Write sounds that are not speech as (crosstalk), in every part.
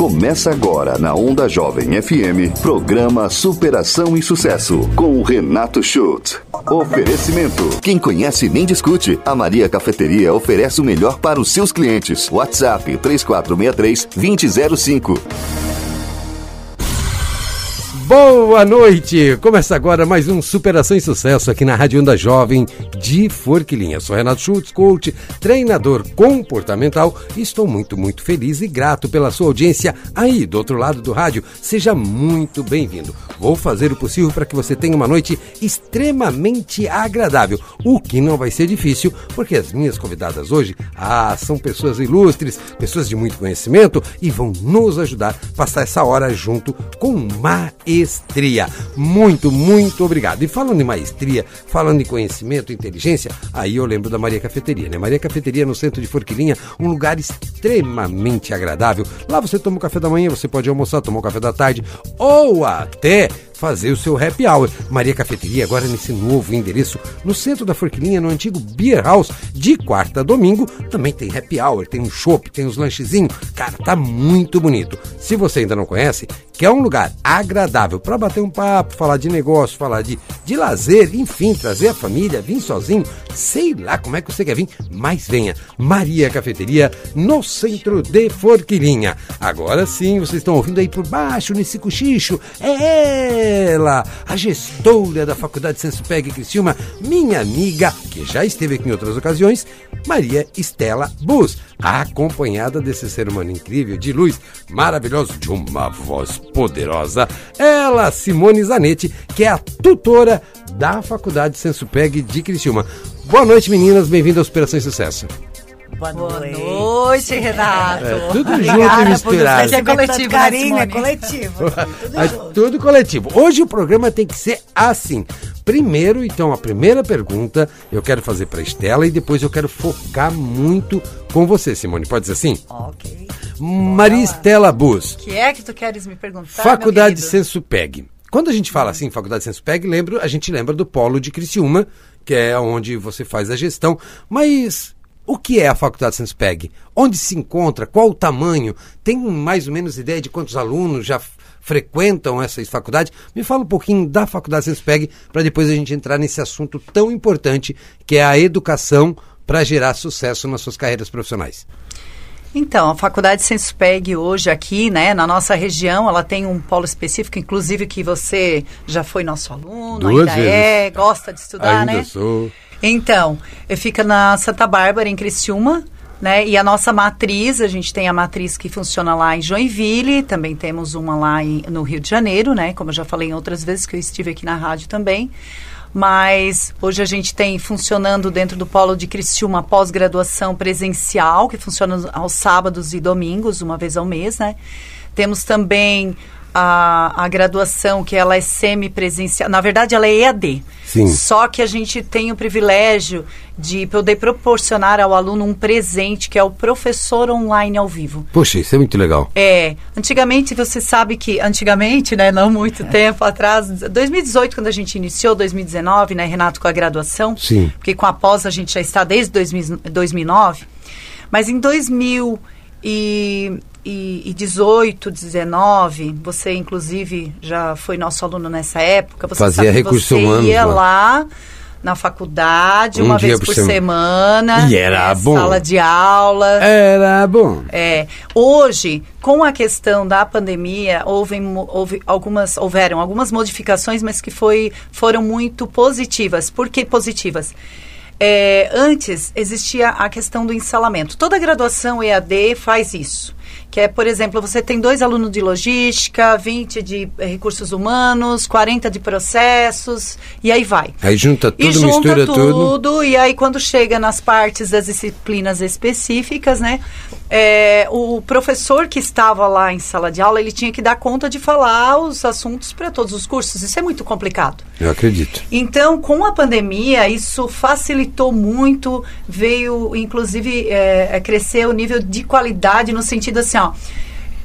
Começa agora na Onda Jovem FM, programa Superação e Sucesso, com o Renato Schultz. Oferecimento. Quem conhece nem discute. A Maria Cafeteria oferece o melhor para os seus clientes. WhatsApp 3463 2005. Boa noite! Começa agora mais um Superação e Sucesso aqui na Rádio Onda Jovem de Forquilinha. Sou Renato Schultz, coach, treinador comportamental e estou muito, muito feliz e grato pela sua audiência aí do outro lado do rádio. Seja muito bem-vindo. Vou fazer o possível para que você tenha uma noite extremamente agradável, o que não vai ser difícil, porque as minhas convidadas hoje ah, são pessoas ilustres, pessoas de muito conhecimento e vão nos ajudar a passar essa hora junto com maestria. Muito, muito obrigado. E falando em maestria, falando em conhecimento, inteligência, aí eu lembro da Maria Cafeteria, né? Maria Cafeteria no centro de Forquilinha, um lugar extremamente agradável. Lá você toma o café da manhã, você pode almoçar, tomar o café da tarde ou até fazer o seu happy hour. Maria Cafeteria agora nesse novo endereço no centro da Forquilinha, no antigo Beer House, de quarta a domingo. Também tem happy hour, tem um chopp, tem os lanchezinhos. Cara, tá muito bonito. Se você ainda não conhece, quer um lugar agradável para bater um papo, falar de negócio, falar de, de lazer, enfim, trazer a família, vir sozinho, sei lá como é que você quer vir, mas venha. Maria Cafeteria, no centro de Forquilinha. Agora sim, vocês estão ouvindo aí por baixo, nesse cochicho. É ela, a gestora da Faculdade Sensupeg Criciúma, minha amiga, que já esteve aqui em outras ocasiões, Maria Estela Bus, acompanhada desse ser humano incrível, de luz, maravilhoso, de uma voz poderosa, ela, Simone Zanetti, que é a tutora da Faculdade Sensupeg de Criciúma. Boa noite, meninas, bem-vindas à Operação Sucesso. Boa, Boa noite, Renato. É, tudo junto e misturado. É coletivo, carinho, é coletivo. Tudo, é, tudo coletivo. Hoje o programa tem que ser assim. Primeiro, então, a primeira pergunta eu quero fazer para Estela e depois eu quero focar muito com você, Simone. Pode ser assim? Ok. Maria Estela Bus. O que é que tu queres me perguntar? Faculdade Sensupeg. Quando a gente fala assim, Faculdade Sensupeg, lembro, a gente lembra do Polo de Criciúma, que é onde você faz a gestão. Mas o que é a Faculdade Senspeg? Onde se encontra? Qual o tamanho? Tem mais ou menos ideia de quantos alunos já frequentam essa faculdade? Me fala um pouquinho da Faculdade Senspeg para depois a gente entrar nesse assunto tão importante que é a educação para gerar sucesso nas suas carreiras profissionais. Então, a Faculdade Senspeg hoje aqui, né, na nossa região, ela tem um polo específico, inclusive que você já foi nosso aluno, Duas ainda vezes. é, gosta de estudar, ainda né? Sou. Então, eu fico na Santa Bárbara, em Criciúma, né? E a nossa matriz, a gente tem a matriz que funciona lá em Joinville, também temos uma lá em, no Rio de Janeiro, né? Como eu já falei em outras vezes que eu estive aqui na rádio também. Mas hoje a gente tem funcionando dentro do Polo de Criciúma pós-graduação presencial, que funciona aos sábados e domingos, uma vez ao mês, né? Temos também a, a graduação, que ela é semipresencial. Na verdade, ela é EAD. Sim. Só que a gente tem o privilégio de poder proporcionar ao aluno um presente, que é o professor online ao vivo. Poxa, isso é muito legal. É, antigamente você sabe que, antigamente, né, não muito tempo atrás, 2018, quando a gente iniciou, 2019, né, Renato, com a graduação, Sim. porque com a pós a gente já está desde 2000, 2009, mas em 2000 e, e, e 18, 19, você inclusive já foi nosso aluno nessa época, você Fazia sabe que recursos você humanos ia lá. lá na faculdade, Um uma vez por por semana. semana, E era né, bom. sala de aula. Era bom. É, hoje, com a questão da pandemia, houve, houve algumas, houveram algumas modificações, mas que foi, foram muito positivas. Por que positivas? É, antes existia a questão do ensalamento. Toda graduação EAD faz isso. Que é, por exemplo, você tem dois alunos de logística, 20 de eh, recursos humanos, 40 de processos, e aí vai. Aí junta tudo, E junta mistura tudo, tudo. e aí quando chega nas partes das disciplinas específicas, né, é, o professor que estava lá em sala de aula, ele tinha que dar conta de falar os assuntos para todos os cursos. Isso é muito complicado. Eu acredito. Então, com a pandemia, isso facilitou muito, veio, inclusive, é, é, crescer o nível de qualidade no sentido assim, ó.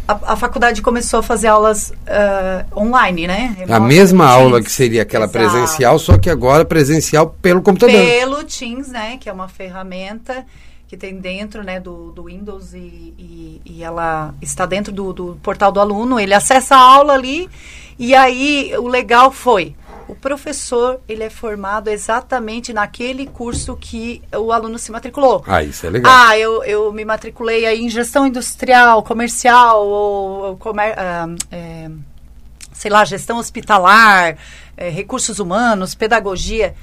A, a faculdade começou a fazer aulas ah, online, né? A Remota, mesma aula que seria aquela Exato. presencial, só que agora presencial pelo computador. Pelo Teams, né? Que é uma ferramenta que tem dentro né, do, do Windows e, e, e ela está dentro do, do portal do aluno. Ele acessa a aula ali e aí o legal foi o professor ele é formado exatamente naquele curso que o aluno se matriculou. Ah, isso é legal. Ah, eu, eu me matriculei aí em gestão industrial, comercial ou, comer, ah, é, sei lá, gestão hospitalar, é, recursos humanos, pedagogia.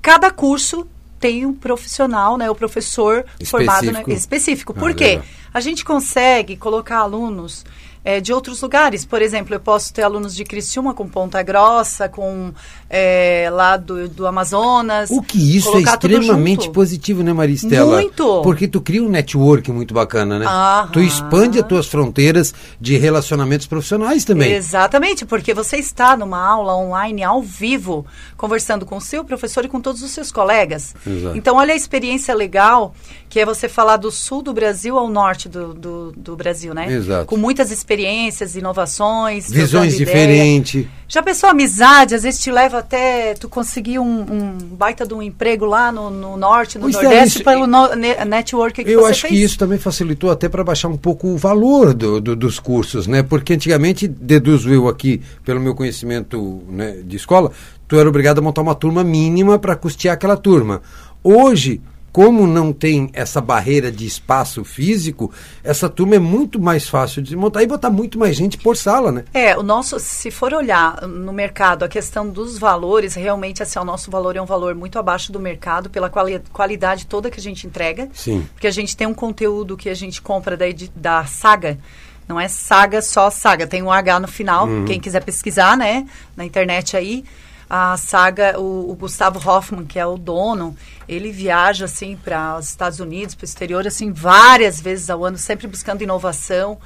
Cada curso tem um profissional, né, o professor Específico. formado né, específico. Por Ah, quê? legal. A gente consegue colocar alunos é, de outros lugares. Por exemplo, eu posso ter alunos de Criciúma com Ponta Grossa, com é, lá do, do Amazonas. O que isso é extremamente positivo, né, Maristela? Muito. Porque tu cria um network muito bacana, né? Aham. Tu expande as tuas fronteiras de relacionamentos profissionais também. Exatamente, porque você está numa aula online ao vivo, conversando com o seu professor e com todos os seus colegas. Exato. Então, olha a experiência legal, que é você falar do sul do Brasil ao norte do, do, do Brasil, né? Exato. Com muitas experiências, inovações. Visões diferentes. Já pensou amizade? Às vezes te leva até tu conseguir um, um baita de um emprego lá no, no norte, no Pois é, nordeste, isso- pelo no, ne- network que Eu acho fez. que isso também facilitou até para baixar um pouco o valor do- do- dos cursos, né? Porque antigamente, deduzo eu aqui, pelo meu conhecimento né, de escola, tu era obrigado a montar uma turma mínima para custear aquela turma. Hoje, como não tem essa barreira de espaço físico, essa turma é muito mais fácil de montar e botar muito mais gente por sala, né? É, o nosso, se for olhar no mercado a questão dos valores, realmente assim, o nosso valor é um valor muito abaixo do mercado pela quali- qualidade toda que a gente entrega. Sim. Porque a gente tem um conteúdo que a gente compra da, da Saga. Não é Saga só Saga, tem um H no final, quem quiser pesquisar, né, na internet aí. A Saga, o, o Gustavo Hoffman, que é o dono, ele viaja assim para os Estados Unidos, para o exterior, assim, várias vezes ao ano, sempre buscando inovação.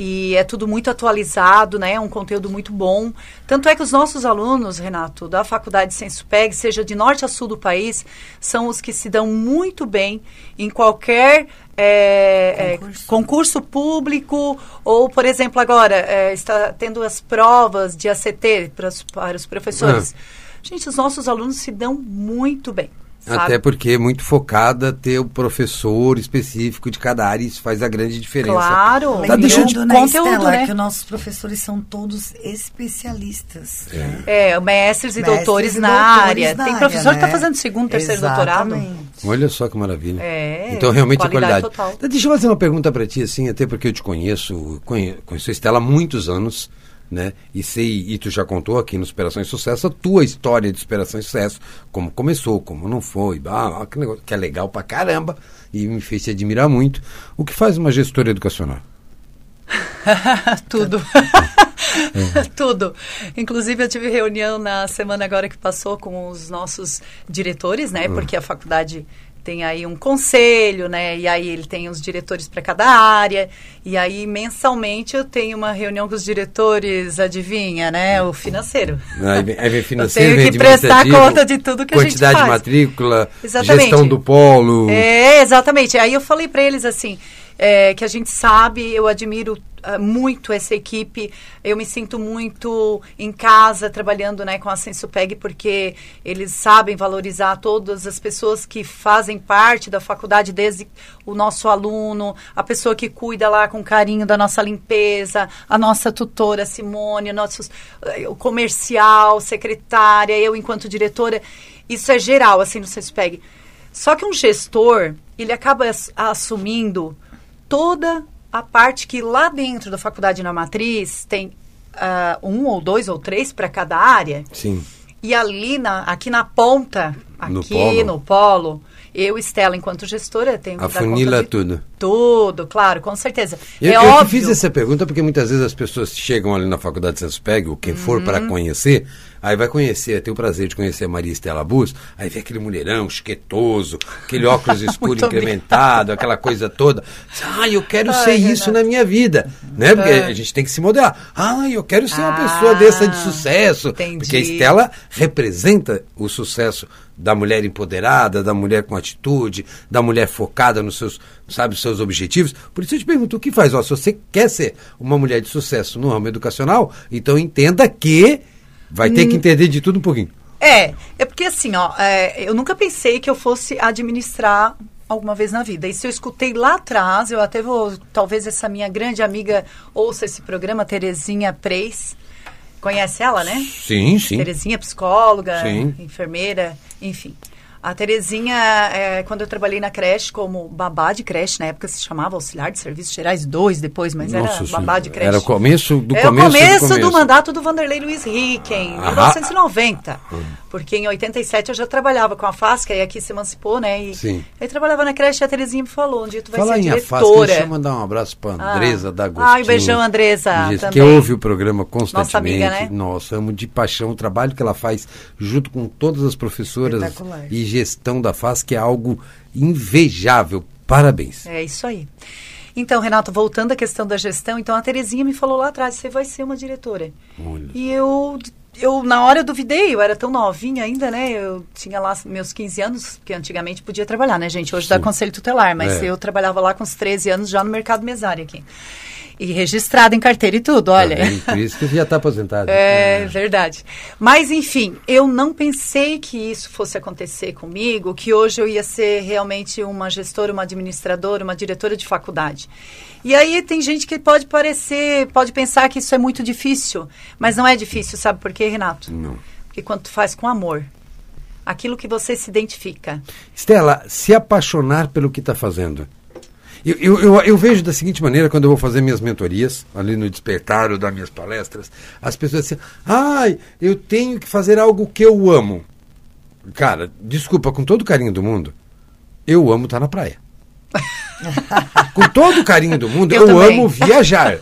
E é tudo muito atualizado, né? É um conteúdo muito bom. Tanto é que os nossos alunos, Renato, da Faculdade Sensupeg, seja de norte a sul do país, são os que se dão muito bem em qualquer é, é, Concurso. concurso público ou, por exemplo, agora é, está tendo as provas de ACT para os, para os professores. Gente, os nossos alunos se dão muito bem. Sabe? Até porque é muito focada ter o professor específico de cada área, isso faz a grande diferença. Claro. Tá, deixa eu te- Lembrando, né, conteúdo, Estela, né? que os nossos professores são todos especialistas. né? É, mestres e Mestres doutores e na doutores área. na Tem área, professor que está né? fazendo segundo, terceiro doutorado. Exatamente. Olha só que maravilha. É, então, realmente a qualidade qualidade. total. Então, Deixa eu fazer uma pergunta para ti, assim, até porque eu te conheço, conhe- conheço a Estela há muitos anos, né? E sei, e tu já contou aqui no Superação e Sucesso a tua história de superação e sucesso, como começou, como não foi, ah, que, negócio, que é legal pra caramba e me fez te admirar muito. O que faz uma gestora educacional? (laughs) Tudo. (laughs) Tudo. Inclusive, eu tive reunião na semana agora que passou com os nossos diretores, né? Porque a faculdade tem aí um conselho, né? E aí ele tem os diretores para cada área. E aí, mensalmente, eu tenho uma reunião com os diretores, adivinha, né? O financeiro. Aí vem, aí vem (laughs) financeiro, eu tenho que prestar conta de tudo que a gente Quantidade faz. de matrícula, Exatamente. gestão do polo. É, exatamente. Aí eu falei para eles assim, é, que a gente sabe, eu admiro ah, muito essa equipe, eu me sinto muito em casa trabalhando né, com a Sensupeg, porque eles sabem valorizar todas as pessoas que fazem parte da faculdade, desde o nosso aluno, a pessoa que cuida lá com carinho da nossa limpeza, a nossa tutora Simone, nossos, eh, o comercial, secretária, eu enquanto diretora, isso é geral, assim, no Sensupeg. Só que um gestor, ele acaba ass- assumindo toda a parte que lá dentro da faculdade na matriz tem ah, um ou dois ou três para cada área. Sim. E ali, na, aqui na ponta, No aqui polo. no polo, eu, Estela, enquanto gestora, tenho que dar Afunila conta de tudo. Tudo, claro, com certeza. Eu, é eu óbvio. fiz essa pergunta porque muitas vezes as pessoas chegam ali na faculdade de Senspeg, ou quem for para Uhum. conhecer, aí vai conhecer, tem o prazer de conhecer a Maria Estela Bus, aí vê aquele mulherão chiquetoso, aquele óculos (laughs) escuro incrementado, aquela coisa toda. Ah, eu quero Ai, ser isso na minha vida, né? Porque É. a gente tem que se modelar. Ah, eu quero ser uma Ah, pessoa dessa de sucesso. entendi. Porque a Estela representa o sucesso da mulher empoderada, da mulher com atitude, da mulher focada nos seus, sabe, seus objetivos. Por isso eu te pergunto, o que faz? Ó, se você quer ser uma mulher de sucesso no ramo educacional, então entenda que vai ter que Hum. entender de tudo um pouquinho. É, é porque assim, ó, é, eu nunca pensei que eu fosse administrar alguma vez na vida. E se eu escutei lá atrás, eu até vou, talvez essa minha grande amiga ouça esse programa, Terezinha Preis. Conhece ela, né? Sim, sim. Terezinha, psicóloga, Sim. enfermeira, enfim. A Terezinha, é, quando eu trabalhei na creche como babá de creche, na época se chamava auxiliar de serviços gerais 2 depois, mas Nossa era Senhora. babá de creche. Era o começo do é começo o do começo do, começo. mandato do Vanderlei Luiz Rick, em Ah. 1990. Porque em 87 eu já trabalhava com a FASC, aí aqui se emancipou, né? E, Sim. Aí trabalhava na creche e a Terezinha me falou, um dia tu vai Fala ser em afasta, diretora. deixa eu mandar um abraço para Ah. Andresa da Agostinho. Ai, beijão, Andresa, também. Que ouve o programa constantemente. Nossa amiga, né? Nossa, amo de paixão o trabalho que ela faz junto com todas as professoras e gestão da FAS, que é algo invejável. Parabéns. É isso aí. Então, Renato, voltando à questão da gestão, então a Terezinha me falou lá atrás, você vai ser uma diretora. Olha. E eu, eu, na hora, eu duvidei, eu era tão novinha ainda, né? Eu tinha lá meus 15 anos, porque antigamente podia trabalhar, né, gente? Hoje dá Sim. conselho tutelar, mas É. eu trabalhava lá com os 13 anos já no mercado mesário aqui. E registrada em carteira e tudo, olha. Tá vendo? Por isso que você já está aposentado. (laughs) É verdade. Mas, enfim, eu não pensei que isso fosse acontecer comigo, que hoje eu ia ser realmente uma gestora, uma administradora, uma diretora de faculdade. E aí tem gente que pode parecer, pode pensar que isso é muito difícil, mas não é difícil, sabe por quê, Renato? Não. Porque quando tu faz com amor, aquilo que você se identifica. Estela, se apaixonar pelo que está fazendo. Eu, eu, eu, vejo da seguinte maneira, quando eu vou fazer minhas mentorias, ali no despertar ou das minhas palestras, as pessoas dizem, ai, eu tenho que fazer algo que eu amo. Cara, desculpa, com todo o carinho do mundo, eu amo estar na praia. (laughs) com todo o carinho do mundo, Eu eu, amo viajar.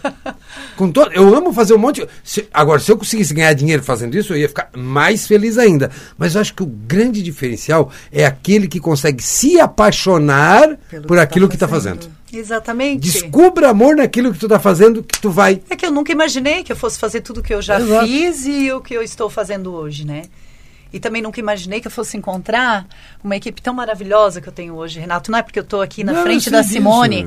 Com todo, eu amo fazer um monte. se- agora, se eu conseguisse ganhar dinheiro fazendo isso, eu ia ficar mais feliz ainda. Mas eu acho que o grande diferencial é aquele que consegue se apaixonar Pelo por que aquilo tá que está fazendo. Exatamente. Descubra amor naquilo que tu está fazendo, que tu vai. É que eu nunca imaginei que eu fosse fazer tudo que eu já Exato. fiz e o que eu estou fazendo hoje, né? E também nunca imaginei que eu fosse encontrar uma equipe tão maravilhosa que eu tenho hoje, Renato. Não é porque eu estou aqui na Não, frente da. Simone,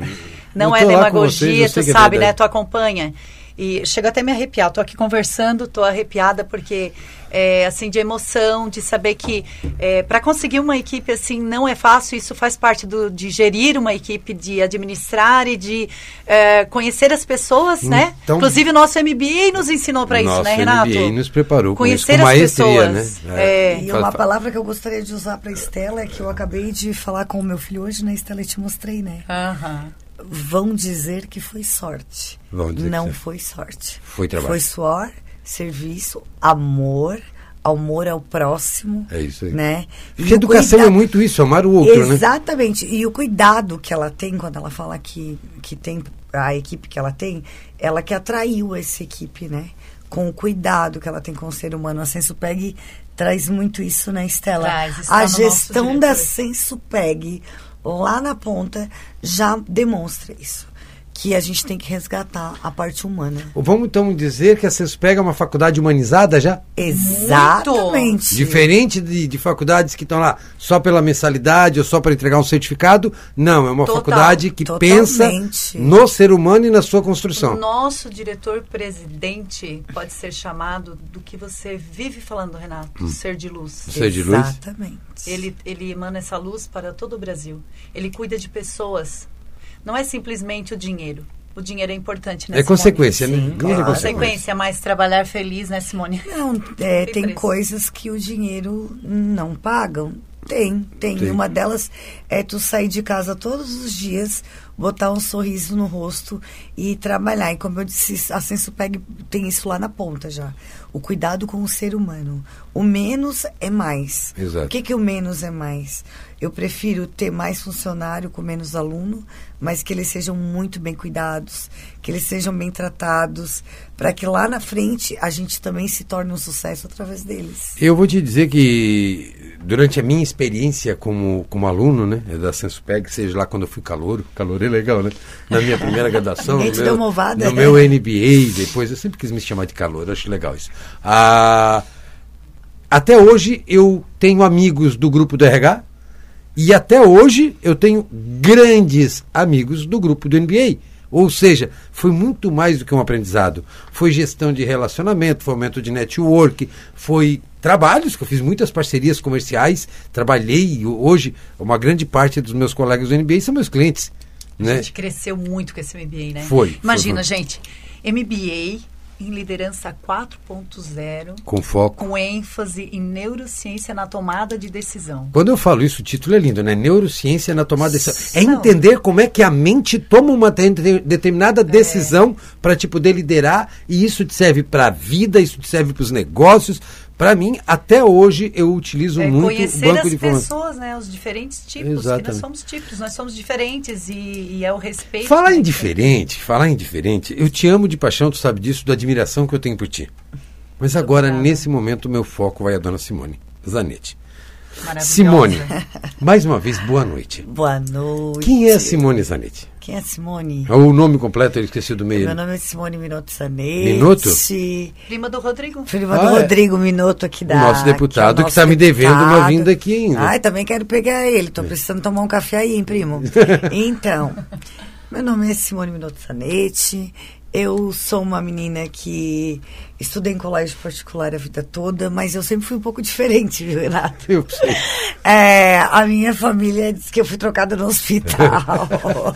não Eu é demagogia, vocês, tu é sabe, né? verdade. Tu acompanha. E chega até a me arrepiar. Tô aqui conversando, tô arrepiada porque é, assim de emoção, de saber que para conseguir uma equipe assim não é fácil. Isso faz parte do, de gerir uma equipe, de administrar e de é, conhecer as pessoas, né? Então- Inclusive o nosso MBA nos ensinou para isso, né, Renato? MBA nos preparou Conhecer com as maestria, pessoas. né? É. E uma palavra que eu gostaria de usar para Estela é que eu acabei de falar com o meu filho hoje, né, Estela? Eu te mostrei, né? Aham. Vão dizer que foi sorte. Vão dizer que Não foi- foi sorte. Foi trabalho. Foi suor, serviço, amor. Amor ao próximo. É isso aí. Né? E Porque o educação é muito isso, amar o outro, né? Exatamente. E o cuidado que ela tem quando ela fala que, que tem a equipe que ela tem, ela que atraiu essa equipe, né? Com o cuidado que ela tem com o ser humano. A Sensupeg traz muito isso, né, Estela? Traz, está a no nosso gestão da. Sensupeg lá na ponta já demonstra isso. Que a gente tem que resgatar a parte humana. Vamos então dizer que a Senspega é uma faculdade humanizada já? Exatamente. Diferente de, de faculdades que estão lá só pela mensalidade ou só para entregar um certificado. Não, é uma Total, faculdade que totalmente. pensa no ser humano e na sua construção. O nosso diretor-presidente pode ser chamado do que você vive falando, Renato, ser de luz. Ser de luz? Exatamente. Ele, ele emana essa luz para todo o Brasil. Ele cuida de pessoas. Não é simplesmente o dinheiro. O dinheiro é importante, né, É consequência, né? Sim, Dinheiro é claro. Consequência, mas trabalhar feliz, né, Simone? Não, (laughs) é, Tem tem coisas que o dinheiro não pagam. Tem, tem. Tem. E uma delas é tu sair de casa todos os dias, botar um sorriso no rosto e trabalhar. E como eu disse, a Sensupeg tem isso lá na ponta já. O cuidado com o ser humano. O menos é mais. Exato. O que, que o menos é mais? Eu prefiro ter mais funcionário com menos aluno, mas que eles sejam muito bem cuidados, que eles sejam bem tratados, para que lá na frente a gente também se torne um sucesso através deles. Eu vou te dizer que durante a minha experiência como, como aluno, né, da Sensupeg, seja lá quando eu fui calouro, calor é legal, né? Na minha primeira graduação, no meu, deu uma ovada, no né? meu MBA, depois eu sempre quis me chamar de calor, eu acho legal isso. Ah, até hoje eu tenho amigos do grupo do RH e até hoje eu tenho grandes amigos do grupo do NBA. Ou seja, foi muito mais do que um aprendizado. Foi gestão de relacionamento, fomento de network, foi trabalhos, que eu fiz muitas parcerias comerciais, trabalhei hoje, uma grande parte dos meus colegas do NBA são meus clientes. A né? gente cresceu muito com esse MBA, né? Foi. Imagina, foi, foi. gente, MBA em liderança 4.0, com foco, com ênfase em neurociência na tomada de decisão. Quando eu falo isso, o título é lindo, né? Neurociência na tomada de decisão. É entender como é que a mente toma uma determinada decisão é. para te poder liderar e isso te serve para a vida, isso te serve para os negócios, para mim, até hoje, eu utilizo é, muito conhecer o banco as de informação. pessoas, né? Os diferentes tipos. Exatamente. Que nós somos tipos, nós somos diferentes e, e é o respeito. Falar em diferente, falar em diferente, eu te amo de paixão, tu sabe disso, da admiração que eu tenho por ti. Mas Muito agora, obrigada. nesse momento, o meu foco vai a dona Simone Zanetti. Simone, (laughs) mais uma vez, boa noite. Boa noite. Quem é a Simone Zanetti? Quem é Simone? O nome completo eu esqueci do meio. Meu nome é Simone Minuto Zanetti. Minuto? Prima do Rodrigo. Prima Ah, do é. Rodrigo Minuto aqui da. O nosso deputado que é está me devendo uma vinda aqui ainda. Ai, também quero pegar ele. Tô precisando tomar um café aí, hein, primo? (laughs) então, meu nome é Simone Minuto Zanetti. Eu sou uma menina que estudei em colégio particular a vida toda, mas eu sempre fui um pouco diferente, viu, Renato? Eu sei. (laughs) É, a minha família diz que eu fui trocada no hospital. (laughs)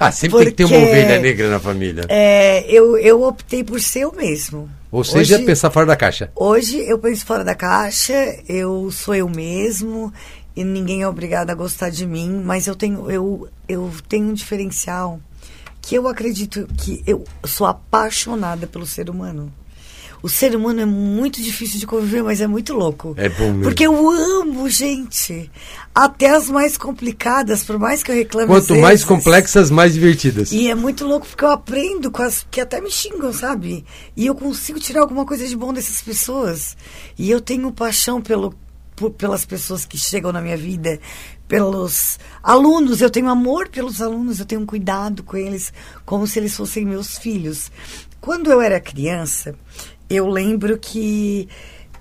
Ah, sempre tem que ter uma Porque, ovelha negra na família. É, eu, eu optei por ser eu mesmo. Ou seja, Hoje- pensar fora da caixa. Hoje eu penso fora da caixa, eu sou eu mesmo e ninguém é obrigado a gostar de mim, mas eu tenho, eu, eu tenho um diferencial que eu acredito que eu sou apaixonada pelo ser humano. O ser humano é muito difícil de conviver, mas é muito louco. É bom mesmo. Porque eu amo gente. Até as mais complicadas, por mais que eu reclame. Quanto mais vezes. complexas, mais divertidas. E é muito louco porque eu aprendo com as que até me xingam, sabe? E eu consigo tirar alguma coisa de bom dessas pessoas. E eu tenho paixão pelo, por- pelas pessoas que chegam na minha vida, pelos alunos. Eu tenho amor pelos alunos, eu tenho um cuidado com eles, como se eles fossem meus filhos. Quando eu era criança, eu lembro que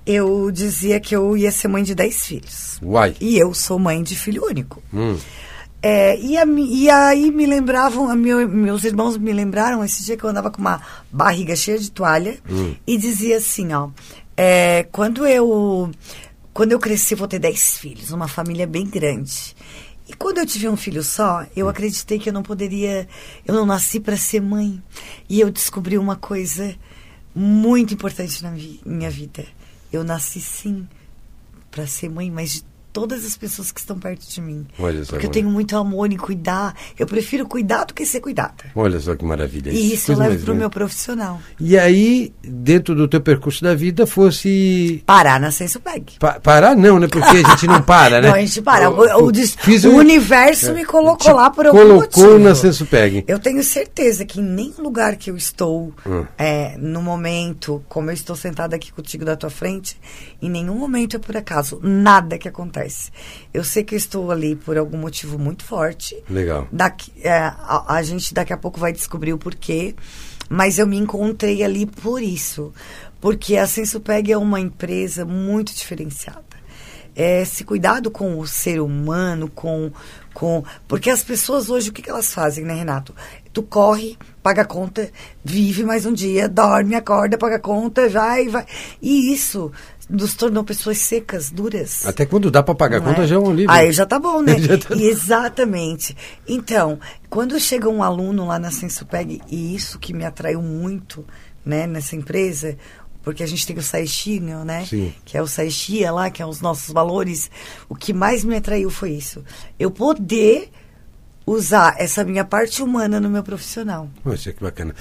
eu dizia que eu ia ser mãe de 10 filhos. Uai. E eu sou mãe de filho único. Hum. É, e, a e aí me lembravam, a meu- meus irmãos me lembraram esse dia que eu andava com uma barriga cheia de toalha e dizia assim, ó, é, quando eu quando eu crescer vou ter 10 filhos, uma família bem grande. E quando eu tive um filho só, eu acreditei que eu não poderia, eu não nasci para ser mãe. E eu descobri uma coisa muito importante na minha vida. Eu nasci sim para ser mãe, mas de todas as pessoas que estão perto de mim. Olha só Porque eu tenho muito amor em cuidar. Eu prefiro cuidar do que ser cuidada. Olha só que maravilha. E isso eu Coisa levo para o meu profissional. E aí, dentro do teu percurso da vida, fosse. Parar na Sensopeg. Pa parar não, né? Porque a gente não para, (laughs) né? Não, a gente para. O, Eu- fiz o um- universo me colocou Te lá por algum Colocou motivo. na Sensupeg. Eu tenho certeza que em nenhum lugar que eu estou, Hum. é, no momento, como eu estou sentada aqui contigo da tua frente, em nenhum momento é por acaso. Nada que acontece. Eu sei que eu estou ali por algum motivo muito forte. Legal. Daqui, é, a, a gente daqui a pouco vai descobrir o porquê. Mas eu me encontrei ali por isso. Porque a Sensupeg é uma empresa muito diferenciada. É, esse cuidado com o ser humano, com, com. Porque as pessoas hoje, o que, que elas fazem, né, Renato? Tu corre, paga a conta, vive mais um dia, dorme, acorda, paga a conta, vai, vai. E isso nos tornou pessoas secas, duras. Até quando dá pra pagar a conta é? já é um alívio. Aí já tá bom, né? (laughs) Tá- Exatamente. Então, quando chega um aluno lá na Sensupeg, e isso que me atraiu muito, né, nessa empresa, porque a gente tem o Saishinho, né? Sim. Que é o Saishia lá, que é os nossos valores. O que mais me atraiu foi isso. Eu poder usar essa minha parte humana no meu profissional. Poxa, que bacana.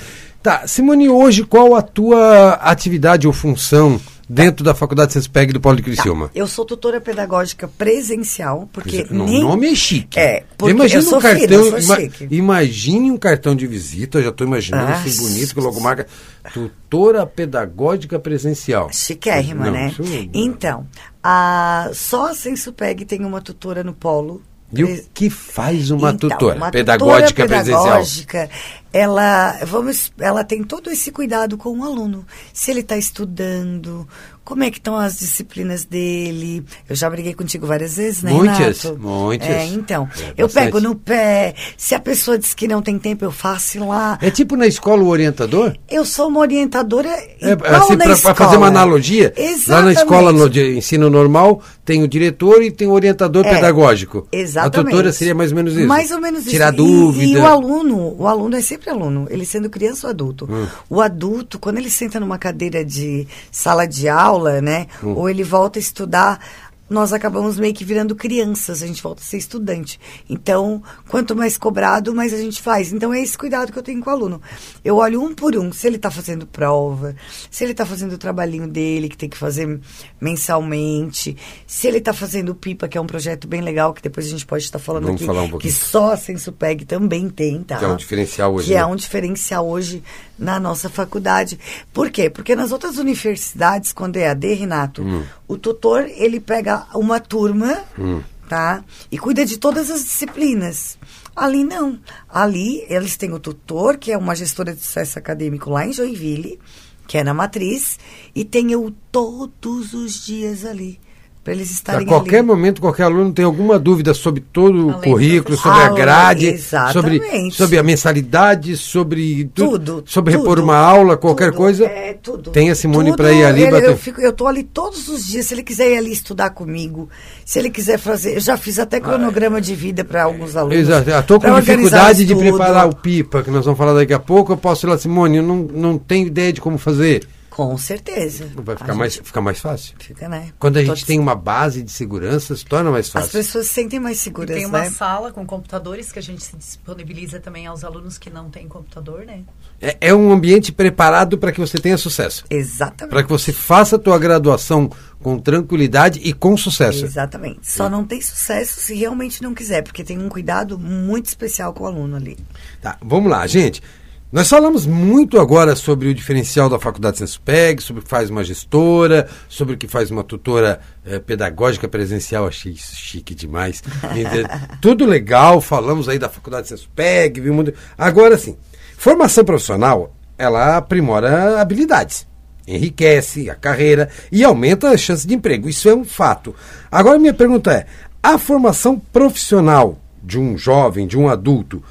Tá, Simone, hoje qual a tua atividade ou função dentro da Faculdade Sensupeg do Polo de Criciúma? Eu sou tutora pedagógica presencial, porque Não, nem... O nome é chique. É, porque Imagina eu sou um cartão, sou ima-. Imagine um cartão de visita, eu já estou imaginando Ah, assim bonito, com logomarca. Tutora pedagógica presencial. Chiquérrima, Não, né? isso- Então, a, só a Sensupeg tem uma tutora no polo. E o que faz uma Então, tutora uma pedagógica tutora presencial? pedagógica, ela, vamos, ela tem todo esse cuidado com o aluno. Se ele está estudando, como é que estão as disciplinas dele. Eu já briguei contigo várias vezes, né, Muitas, Renato? muitas. É, então, É, eu pego no pé. Se a pessoa diz que não tem tempo, eu faço lá. É tipo na escola o orientador? Eu sou uma orientadora É, assim, para fazer uma analogia, lá na Exatamente. escola no de ensino normal tem o diretor e tem o orientador É, pedagógico. Exatamente. A tutora seria mais ou menos isso. Mais ou menos isso. Tirar E- dúvida. E, o aluno, o aluno é sempre aluno, ele sendo criança ou adulto. Hum. O adulto, quando ele senta numa cadeira de sala de aula, né, Hum. ou ele volta a estudar, nós acabamos meio que virando crianças, a gente volta a ser estudante. Então, quanto mais cobrado, mais a gente faz. Então, é esse cuidado que eu tenho com o aluno. Eu olho um por um, se ele está fazendo prova, se ele está fazendo o trabalhinho dele, que tem que fazer mensalmente, se ele está fazendo o PIPA, que é um projeto bem legal, que depois a gente pode estar falando Vamos aqui, falar um que só a Sensupeg também tem, tá? Que é um diferencial hoje, Que é né? um diferencial hoje na nossa faculdade. Por quê? Porque nas outras universidades, quando é AD, Renato, Hum. o tutor, ele pega uma turma, Hum. tá? E cuida de todas as disciplinas. Ali não. Ali eles têm o tutor, que é uma gestora de sucesso acadêmico lá em Joinville, que é na matriz, e tem eu todos os dias ali. Para eles A estarem qualquer ali. momento, qualquer aluno tem alguma dúvida sobre todo o Além do currículo, sobre a Ah, grade, sobre, exatamente. sobre a mensalidade, sobre tu- Tudo. sobre tudo, repor uma aula, qualquer tudo, coisa. É, tudo. Tem a Simone para ir ali ele- bater. Eu, fico, eu tô ali todos os dias. Se ele quiser ir ali estudar comigo, se ele quiser fazer. Eu já fiz até cronograma de vida para alguns alunos. Exato. Eu com dificuldade de preparar o pipa, que nós vamos falar daqui a pouco. Eu posso ir lá, Simone, eu não, não tenho ideia de como fazer. Com certeza. Vai ficar A mais, gente fica mais fácil. Fica, né? Quando a gente Todos- tem uma base de segurança, se torna mais As fácil. pessoas se sentem mais E seguras, tem uma né? sala com computadores que a gente se disponibiliza também aos alunos que não têm computador, né? É, é um ambiente preparado para que você tenha sucesso. Exatamente. Para que você faça a tua graduação com tranquilidade e com sucesso. Exatamente. Só não tem sucesso se realmente não quiser, porque tem um cuidado muito especial com o aluno ali. Tá, vamos lá, gente. Nós falamos muito agora sobre o diferencial da Faculdade Senspeg, sobre o que faz uma gestora, sobre o que faz uma tutora eh, pedagógica presencial. Achei isso chique demais. (laughs) Tudo legal, falamos aí da Faculdade Senspeg, viu muito. Agora sim, formação profissional, ela aprimora habilidades, enriquece a carreira e aumenta a chance de emprego. Isso é um fato. Agora minha pergunta é: a formação profissional de um jovem, de um adulto,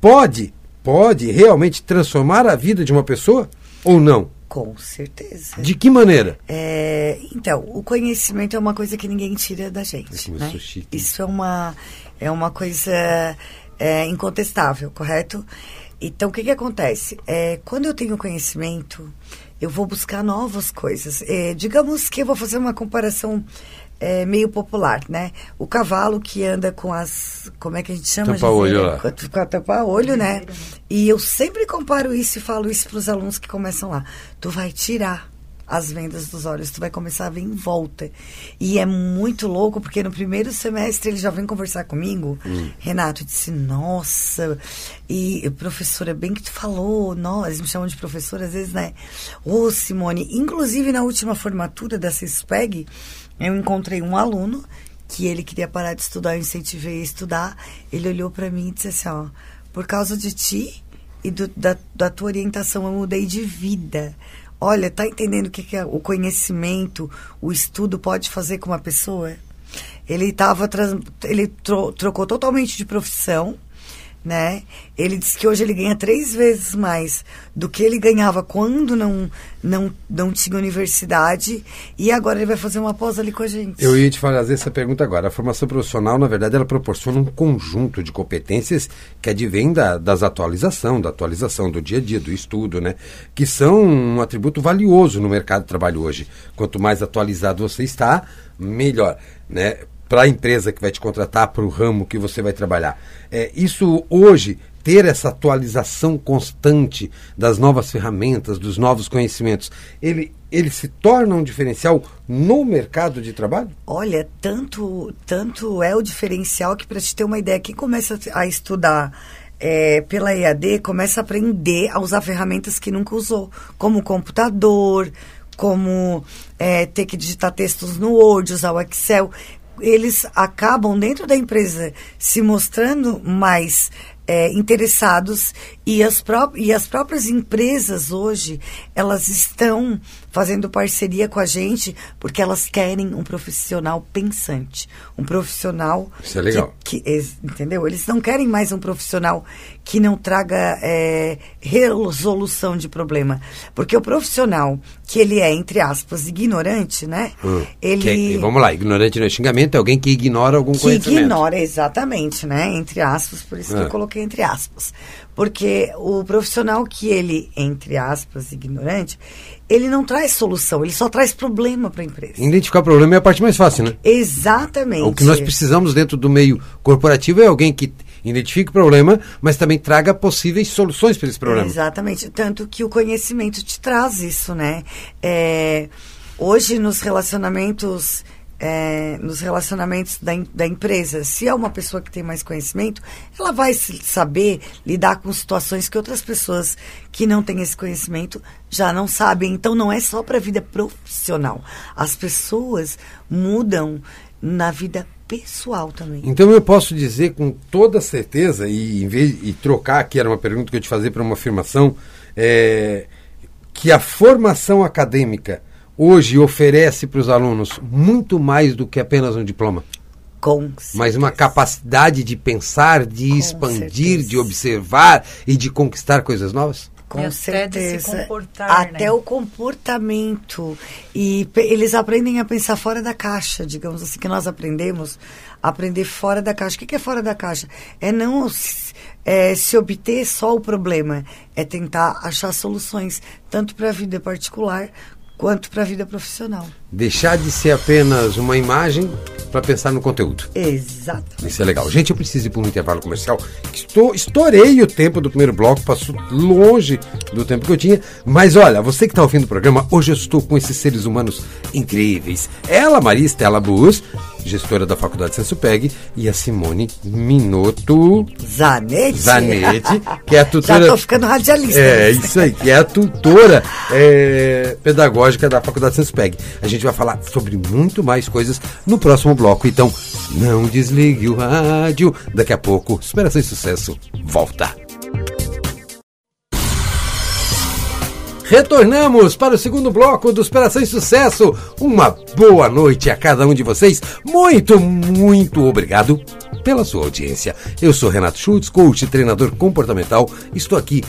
pode pode realmente transformar a vida de uma pessoa ou não? Com certeza. De que maneira? É, então, o conhecimento é uma coisa que ninguém tira da gente. Eu Né? chique. Isso é uma, é uma coisa é, incontestável, correto? Então, o que, que acontece? É, quando eu tenho conhecimento, eu vou buscar novas coisas. É, digamos que eu vou fazer uma comparação é, meio popular, né? O cavalo que anda com as. Como é que a gente chama? Tapa-olho Gisele? lá. Com a- Com a tapa-olho, né? E eu sempre comparo isso e falo isso para os alunos que começam lá. Tu vai tirar as vendas dos olhos, tu vai começar a ver em volta. E é muito louco, porque no primeiro semestre ele já vem conversar comigo. Renato disse, nossa, e professora, bem que tu falou, nós eles me chamam de professora às vezes, né? Ô, Simone, inclusive na última formatura da CISPEG, eu encontrei um aluno que ele queria parar de estudar, eu incentivei a estudar. Ele olhou para mim e disse assim, ó, por causa de ti e do- da, da tua orientação, eu mudei de vida. Olha, tá entendendo o que, que é o conhecimento, o estudo pode fazer com uma pessoa? Ele estava ele tro- trocou totalmente de profissão, né? Ele disse que hoje ele ganha três vezes mais do que ele ganhava quando não não não tinha universidade e agora ele vai fazer uma pós ali com a gente. Eu ia te fazer essa pergunta agora. A formação profissional, na verdade, ela proporciona um conjunto de competências que advém da, das atualização, da atualização do dia a dia, do estudo, né? Que são um atributo valioso no mercado de trabalho hoje. Quanto mais atualizado você está, melhor, né? Para a empresa que vai te contratar, para o ramo que você vai trabalhar. É, isso hoje ter essa atualização constante das novas ferramentas, dos novos conhecimentos, ele, ele se torna um diferencial no mercado de trabalho? Olha, tanto, tanto é o diferencial que, para te ter uma ideia, quem começa a estudar é, pela EAD começa a aprender a usar ferramentas que nunca usou, como computador, como é, ter que digitar textos no Word, usar o Excel. Eles acabam dentro da empresa se mostrando mais é, interessados e as, e as próprias empresas hoje elas estão fazendo parceria com a gente porque elas querem um profissional pensante, um profissional Isso é legal. Que, que, entendeu? Eles não querem mais um profissional que não traga é, resolução de problema, porque o profissional que ele é entre aspas ignorante, né? Hum, ele é, vamos lá, ignorante não é xingamento, é alguém que ignora algum que conhecimento. Que ignora exatamente, né? Entre aspas, por isso que eu ah. coloquei entre aspas. Porque o profissional que ele, entre aspas, ignorante, ele não traz solução, ele só traz problema para a empresa. Identificar problema é a parte mais fácil, né? Exatamente. O que nós precisamos dentro do meio corporativo é alguém que identifique o problema, mas também traga possíveis soluções para esse problema. Exatamente. Tanto que o conhecimento te traz isso, né? É, hoje, nos relacionamentos é, nos relacionamentos da, da empresa. Se é uma pessoa que tem mais conhecimento, ela vai saber lidar com situações que outras pessoas que não têm esse conhecimento já não sabem. Então, não é só para a vida profissional. As pessoas mudam na vida pessoal também. Então eu posso dizer com toda certeza e em vez e trocar que era uma pergunta que eu te fazer para uma afirmação é, que a formação acadêmica hoje oferece para os alunos muito mais do que apenas um diploma. Com Mas uma capacidade de pensar, de Com expandir, certeza. de observar e de conquistar coisas novas? Com certeza. Até né? o comportamento. E eles aprendem a pensar fora da caixa, digamos assim, que nós aprendemos a aprender fora da caixa. O que é fora da caixa? É não é, se obter só o problema, é tentar achar soluções, tanto para a vida particular quanto para a vida profissional. Deixar de ser apenas uma imagem para pensar no conteúdo. Exato. Isso é legal. Gente, eu preciso ir para um intervalo comercial. Estou, estourei o tempo do primeiro bloco, passou longe do tempo que eu tinha. Mas olha, você que está ouvindo o programa, hoje eu estou com esses seres humanos incríveis. Ela, Maria Estela Bus, gestora da Faculdade Sensupeg, e a Simone Minotto Zanetti, Zanetti que é a (laughs) tutora. Já estou ficando radialista. É, isso aí, que é a tutora é, pedagógica da Faculdade Sensupeg. A gente vai falar sobre muito mais coisas no próximo bloco, então não desligue o rádio. Daqui a pouco, Superação e Sucesso volta. Retornamos para o segundo bloco do Superação e Sucesso. Uma boa noite a cada um de vocês. Muito, muito obrigado pela sua audiência. Eu sou Renato Schultz, coach e treinador comportamental. Estou aqui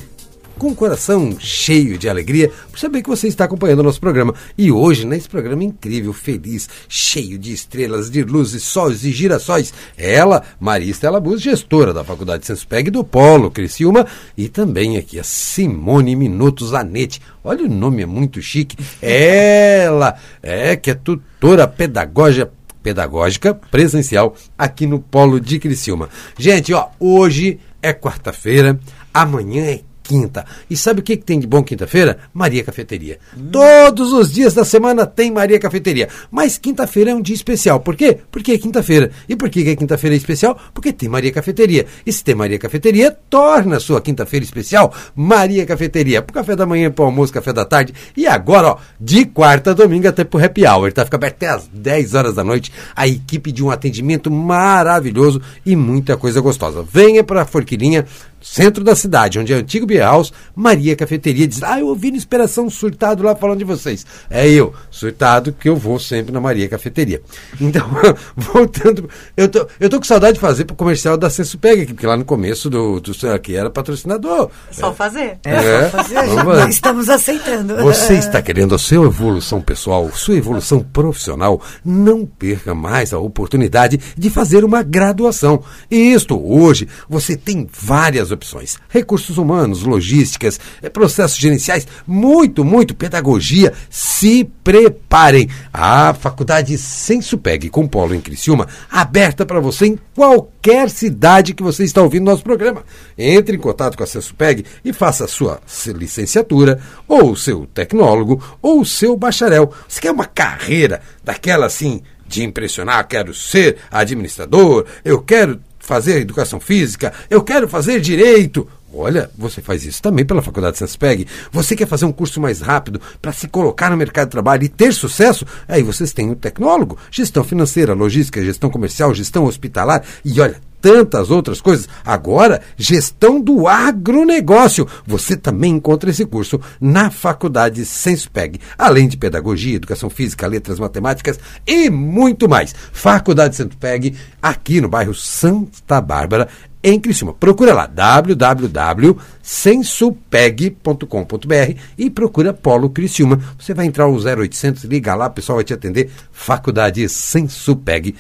com o coração cheio de alegria por saber que você está acompanhando o nosso programa. E hoje, nesse programa incrível, feliz, cheio de estrelas, de luzes, sóis e girassóis, ela, Maria Estela Bus, gestora da Faculdade Senspeg do Polo Criciúma, e também aqui a Simone Minuto Zanetti. Olha, o nome é muito chique. (laughs) Ela é que é tutora pedagógica pedagógica presencial aqui no Polo de Criciúma. Gente, ó, hoje é quarta-feira, amanhã é quinta. E sabe o que, que tem de bom quinta-feira? Maria Cafeteria. Hum. Todos os dias da semana tem Maria Cafeteria. Mas quinta-feira é um dia especial. Por quê? Porque é quinta-feira. E por que, que quinta-feira é especial? Porque tem Maria Cafeteria. E se tem Maria Cafeteria, torna a sua quinta-feira especial Maria Cafeteria. Pro café da manhã, pro almoço, café da tarde. E agora, ó, de quarta a domingo até pro happy hour. Tá? Fica aberto até às 10 horas da noite. A equipe de um atendimento maravilhoso e muita coisa gostosa. Venha pra Forquilinha centro da cidade, onde é o antigo Beer House, Maria Cafeteria diz: Ah, eu ouvi no Inspiração Surtado lá falando de vocês. É eu, Surtado, que eu vou sempre na Maria Cafeteria. Então, (laughs) voltando, eu tô, eu tô com saudade de fazer pro comercial da Sensupeg, porque lá no começo do, do aqui era patrocinador. É só fazer. É, é só fazer. Vamos, estamos aceitando. Você está querendo a sua evolução pessoal, sua evolução profissional, não perca mais a oportunidade de fazer uma graduação. E isto, hoje, você tem várias opções. Recursos humanos, logísticas, eh, processos gerenciais, muito, muito pedagogia. Se preparem. A Faculdade Sensupeg com polo em Criciúma, aberta para você em qualquer cidade que você está ouvindo nosso programa. Entre em contato com a Sensupeg e faça a sua licenciatura, ou o seu tecnólogo, ou o seu bacharel. Você quer uma carreira daquela assim de impressionar, quero ser administrador, eu quero fazer educação física, eu quero fazer direito. Olha, você faz isso também pela Faculdade Sanspeg. Você quer fazer um curso mais rápido para se colocar no mercado de trabalho e ter sucesso? Aí vocês têm o tecnólogo, gestão financeira, logística, gestão comercial, gestão hospitalar e olha, tantas outras coisas. Agora, gestão do agronegócio. Você também encontra esse curso na Faculdade Senspeg, além de pedagogia, educação física, letras, matemáticas e muito mais. Faculdade Senspeg, aqui no bairro Santa Bárbara, em Criciúma. Procura lá www.sensupeg.com.br e procura Polo Criciúma. Você vai entrar o 0800, liga lá, o pessoal vai te atender. Faculdade Sensupeg,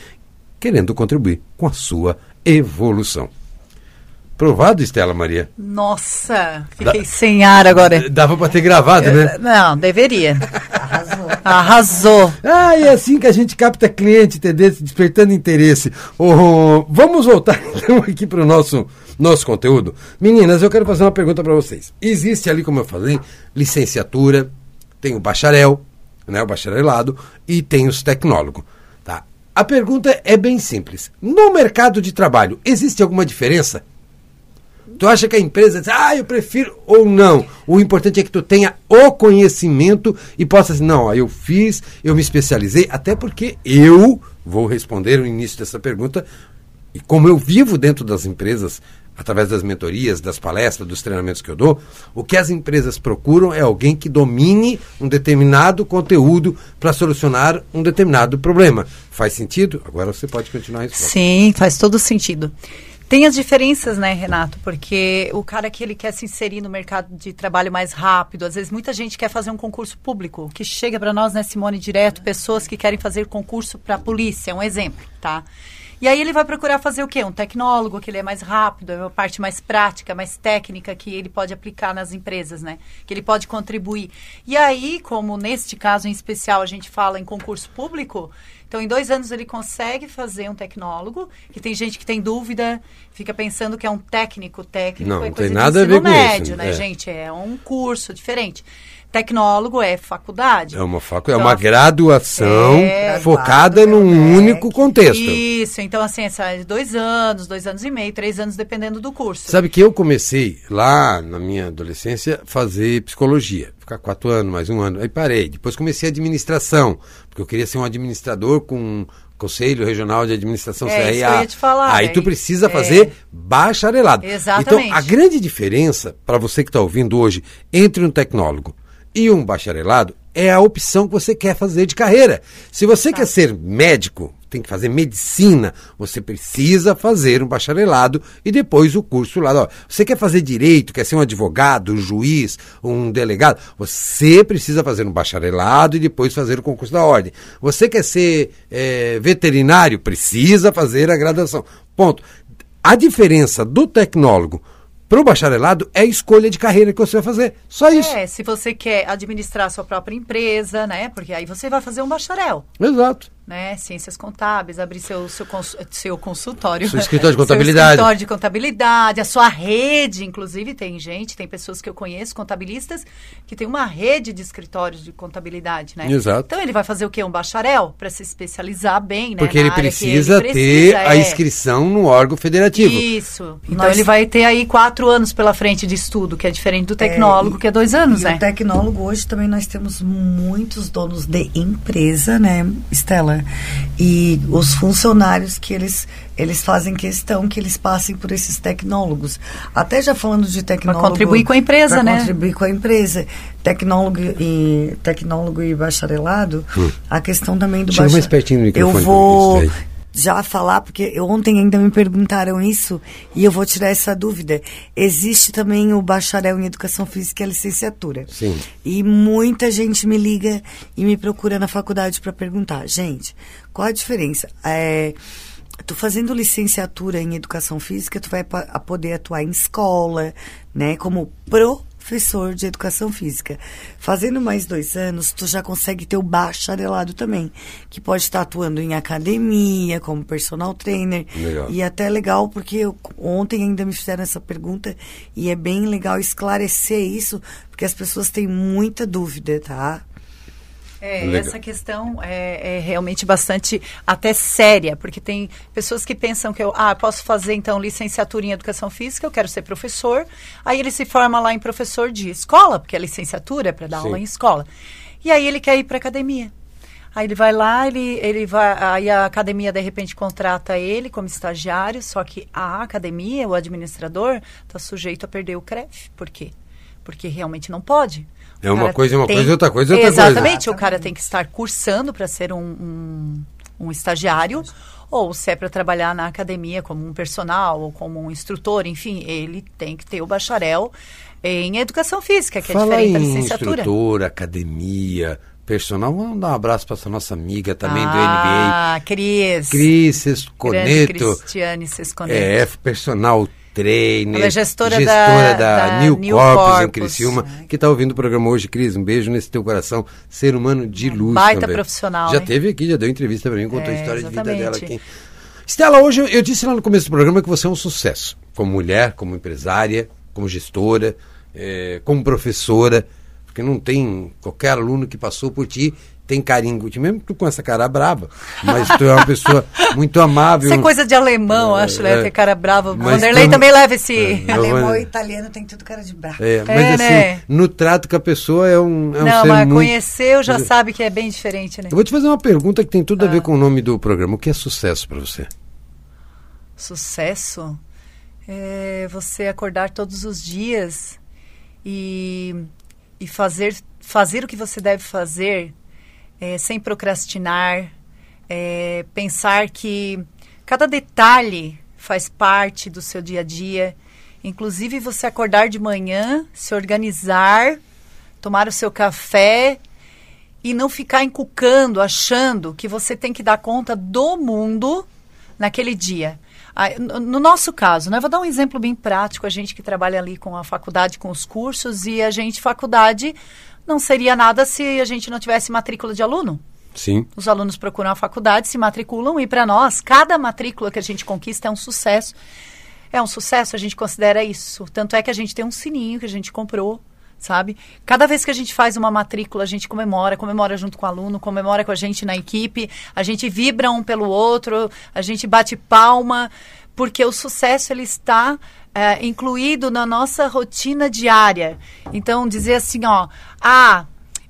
querendo contribuir com a sua evolução. Provado, Estela Maria? Nossa, fiquei da, sem ar agora. Dava para ter gravado, né? Não, deveria. Arrasou. Arrasou. Ah, é assim que a gente capta cliente, entendeu? Despertando interesse. Oh, vamos voltar (laughs) então aqui para o nosso, nosso conteúdo. Meninas, eu quero fazer uma pergunta para vocês. Existe ali, como eu falei, licenciatura, tem o bacharel, né, o bacharelado, e tem os tecnólogos. A pergunta é bem simples. No mercado de trabalho, existe alguma diferença? Tu acha que a empresa diz, ah, eu prefiro ou não? O importante é que tu tenha o conhecimento e possa dizer, não, eu fiz, eu me especializei, até porque eu vou responder no início dessa pergunta, e como eu vivo dentro das empresas, através das mentorias, das palestras, dos treinamentos que eu dou, o que as empresas procuram é alguém que domine um determinado conteúdo para solucionar um determinado problema. Faz sentido? Agora você pode continuar isso. Sim, faz todo sentido. Tem as diferenças, né, Renato? Porque o cara que ele quer se inserir no mercado de trabalho mais rápido, às vezes muita gente quer fazer um concurso público, que chega para nós, né, Simone, direto, pessoas que querem fazer concurso para a polícia, um exemplo, tá? E aí ele vai procurar fazer o quê? Um tecnólogo, que ele é mais rápido, é uma parte mais prática, mais técnica que ele pode aplicar nas empresas, né? Que ele pode contribuir. E aí, como neste caso em especial a gente fala em concurso público, então, em dois anos ele consegue fazer um tecnólogo, que tem gente que tem dúvida, fica pensando que é um técnico técnico. Não, é não tem nada a ver com médio, isso. né, é. gente? É um curso diferente. Tecnólogo é faculdade. É uma faculdade, é uma graduação é, focada num é, único contexto. Isso, então assim, é dois anos, dois anos e meio, três anos, dependendo do curso. Sabe que eu comecei lá na minha adolescência fazer psicologia, ficar quatro anos, mais um ano, aí parei. Depois comecei administração, porque eu queria ser um administrador com Conselho Regional de Administração é, CRA. Isso que eu ia te falar, Aí tu precisa é. fazer bacharelado. Exatamente. Então, a grande diferença, para você que está ouvindo hoje, entre um tecnólogo e um bacharelado é a opção que você quer fazer de carreira. Se você tá. quer ser médico, tem que fazer medicina, você precisa fazer um bacharelado e depois o curso lá. Ó, você quer fazer direito, quer ser um advogado, um juiz, um delegado, você precisa fazer um bacharelado e depois fazer o concurso da ordem. Você quer ser é, veterinário, precisa fazer a graduação. Ponto. A diferença do tecnólogo para o bacharelado é a escolha de carreira que você vai fazer. Só isso. É, se você quer administrar sua própria empresa, né? Porque aí você vai fazer um bacharel. Exato né, ciências contábeis, abrir seu, seu, cons, seu consultório. Seu escritório de (laughs) contabilidade. Seu escritório de contabilidade, a sua rede, inclusive, tem gente, tem pessoas que eu conheço, contabilistas, que tem uma rede de escritórios de contabilidade, né? Exato. Então ele vai fazer o quê? Um bacharel para se especializar bem, né? Porque ele precisa, ele precisa, ter é. a inscrição no órgão federativo. Isso. Então Nós... ele vai ter aí quatro anos pela frente de estudo, que é diferente do tecnólogo, é, e, que é dois anos, e né? o tecnólogo hoje também nós temos muitos donos de empresa, né, Estela? E os funcionários que eles eles fazem questão que eles passem por esses tecnólogos. Até já falando de tecnólogo. Para contribuir com a empresa, né? contribuir com a empresa. Tecnólogo e, tecnólogo e bacharelado, hum. a questão também do bacharelado. Eu vou já falar, porque ontem ainda me perguntaram isso e eu vou tirar essa dúvida. Existe também o bacharel em educação física e a licenciatura. Sim. E muita gente me liga e me procura na faculdade para perguntar, gente, qual a diferença? É, tu fazendo licenciatura em educação física, tu vai poder atuar em escola, né, como pro professor de educação física. Fazendo mais dois anos, tu já consegue ter o bacharelado também, que pode estar atuando em academia, como personal trainer. Legal. E até legal, porque eu, ontem ainda me fizeram essa pergunta, e é bem legal esclarecer isso, porque as pessoas têm muita dúvida, tá? É, essa questão é, é, realmente bastante até séria, porque tem pessoas que pensam que eu ah, posso fazer então licenciatura em educação física, eu quero ser professor, aí ele se forma lá em professor de escola, porque a licenciatura é para dar Sim. aula em escola. E aí ele quer ir para academia. Aí ele vai lá, ele, ele vai, aí a academia de repente contrata ele como estagiário, só que a academia, o administrador, está sujeito a perder o CREF. Por quê? Porque realmente não pode. É uma coisa, uma tem... coisa, outra coisa, outra Exatamente, coisa. Exatamente, o cara tem que estar cursando para ser um, um, um estagiário, ou se é para trabalhar na academia como um personal ou como um instrutor, enfim, ele tem que ter o bacharel em educação física, que Fala é diferente da licenciatura. Instrutor, academia, personal. Vamos dar um abraço para essa nossa amiga também ah, do NBA. Ah, Cris. Cris Sesconeto. Cristiane Sesconeto. É, personal trainer. Ela é gestora, gestora da, da, da New, New Corpus, Corpus, em Criciúma, que está ouvindo o programa hoje. Cris, um beijo nesse teu coração. Ser humano de luz Baita também. profissional, Já hein? teve aqui, já deu entrevista para mim, contou É, a história de vida exatamente. dela aqui. Estela, hoje eu, eu disse lá no começo do programa que você é um sucesso. Como mulher, como empresária, como gestora, eh, como professora. Porque não tem qualquer aluno que passou por ti tem carinho ti, mesmo tu com essa cara brava. Mas tu é uma pessoa muito amável. Isso é coisa de alemão, É, acho, né? é. Ter cara brava. Mas Vanderlei tam- também leva esse. É. Alemão vou- e italiano tem tudo cara de bravo. É, mas É, assim, né? no trato com a pessoa é um, é um não, ser mas muito... conheceu já sabe que é bem diferente, né? Eu vou te fazer uma pergunta que tem tudo a Ah. ver com o nome do programa. O que é sucesso para você? Sucesso é você acordar todos os dias e, e fazer, fazer o que você deve fazer é, sem procrastinar, é, pensar que cada detalhe faz parte do seu dia a dia. Inclusive você acordar de manhã, se organizar, tomar o seu café e não ficar encucando, achando que você tem que dar conta do mundo naquele dia. Ah, no no nosso caso, né, vou dar um exemplo bem prático, a gente que trabalha ali com a faculdade, com os cursos, e a gente, faculdade, não seria nada se a gente não tivesse matrícula de aluno. Sim. Os alunos procuram a faculdade, se matriculam e para nós, cada matrícula que a gente conquista é um sucesso. É um sucesso, a gente considera isso. Tanto é que a gente tem um sininho que a gente comprou, sabe? Cada vez que a gente faz uma matrícula, a gente comemora, comemora junto com o aluno, comemora com a gente na equipe, a gente vibra um pelo outro, a gente bate palma, porque o sucesso ele está é, incluído na nossa rotina diária. Então, dizer assim, ó, ah,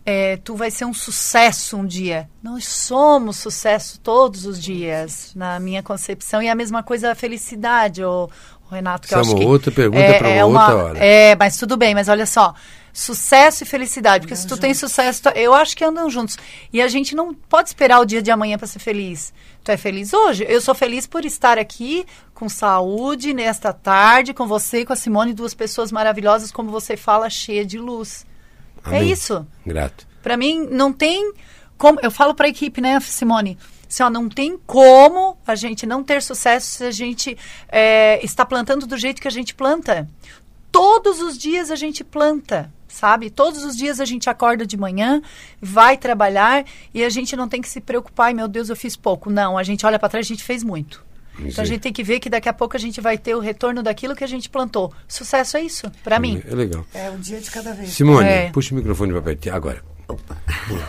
é, tu vai ser um sucesso um dia. Nós somos sucesso todos os dias, na minha concepção. E a mesma coisa a felicidade, o, Renato, que é eu acho uma que outra pergunta pra uma outra hora. É, mas tudo bem, mas olha só. Sucesso e felicidade, porque se tu tem sucesso, tu- eu acho que andam juntos. E a gente não pode esperar o dia de amanhã para ser feliz. Tu é feliz hoje? Eu sou feliz por estar aqui com saúde nesta tarde, com você e com a Simone, duas pessoas maravilhosas, como você fala, cheia de luz. É Amém. isso. Grato. Para mim, não tem como. Eu falo para a equipe, né, Simone? Assim, ó, não tem como a gente não ter sucesso se a gente é, está plantando do jeito que a gente planta. Todos os dias a gente planta, sabe? Todos os dias a gente acorda de manhã, vai trabalhar e a gente não tem que se preocupar. Ai, meu Deus, eu fiz pouco. Não, a gente olha para trás, a gente fez muito. Isso Então a aí. gente tem que ver que daqui a pouco a gente vai ter o retorno daquilo que a gente plantou. Sucesso é isso, para mim. É legal. É um dia de cada vez. Simone, É. puxa o microfone para perto. Agora.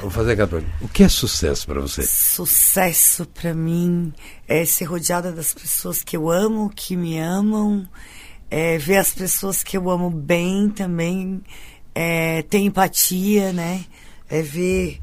Vou fazer aquela pergunta. O que é sucesso para você? Sucesso pra mim é ser rodeada das pessoas que eu amo, que me amam, é ver as pessoas que eu amo bem também, é ter empatia, né? É ver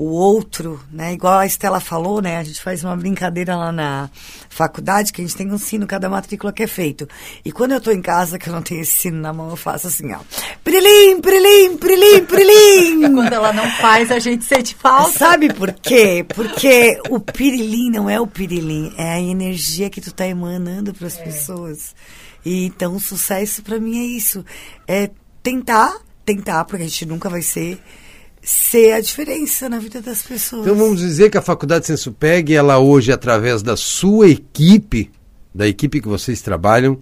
o outro, né? Igual a Estela falou, né? A gente faz uma brincadeira lá na faculdade que a gente tem um sino cada matrícula que é feito. E quando eu tô em casa, que eu não tenho esse sino na mão, eu faço assim, ó. Prilim, prilim, prilim, prilim. (laughs) Quando ela não faz, a gente sente falta. Sabe por quê? Porque o pirilim não é o pirilim, é a energia que tu tá emanando para as pessoas. E então o sucesso para mim é isso, é tentar, tentar, porque a gente nunca vai ser ser a diferença na vida das pessoas. Então vamos dizer que a Faculdade Sensupeg, ela hoje, através da sua equipe, da equipe que vocês trabalham,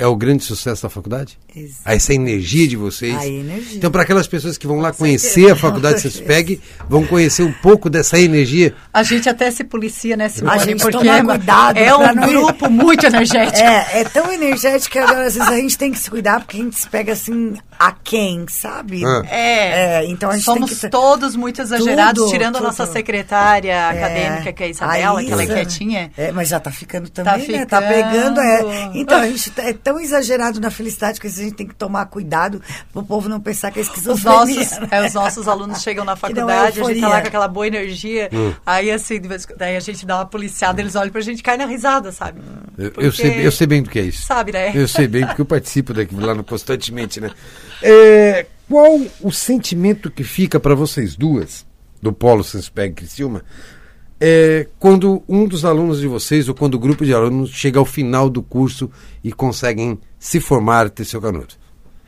é o grande sucesso da faculdade? Exato. Essa energia de vocês. A energia. Então, para aquelas pessoas que vão lá conhecer a Faculdade Sensupeg, (laughs) vão conhecer um pouco dessa energia. A gente até se policia, né, Simone? A gente Porque toma é, cuidado é um não grupo muito energético. É, é tão energética que às vezes a gente tem que se cuidar, porque a gente se pega assim a quem, sabe? Ah. É, É, então a gente somos tem que... todos muito exagerados, Tudo, tirando a tudo. nossa secretária É, acadêmica, que é a Isabela, que ela é Isa. quietinha. É, mas já tá ficando também, né? Tá pegando, é. Então, a gente tá- é tão exagerado na felicidade que a gente tem que tomar cuidado pro povo não pensar que é Os esquizofrenia. nossos, né? é, os nossos alunos chegam na (laughs) não é faculdade, a gente tá euforia. lá com aquela boa energia, Hum. aí assim, daí a gente dá uma policiada, eles olham pra gente e cai na risada, sabe? Eu, eu Porque- sei, eu sei bem do que é isso. Sabe, né? Eu sei bem, porque eu participo daquilo lá no- constantemente, né? É, qual o sentimento que fica para vocês duas, do Polo Sanspeg Criciúma, é, quando um dos alunos de vocês, ou quando o grupo de alunos chega ao final do curso e conseguem se formar, ter seu canudo?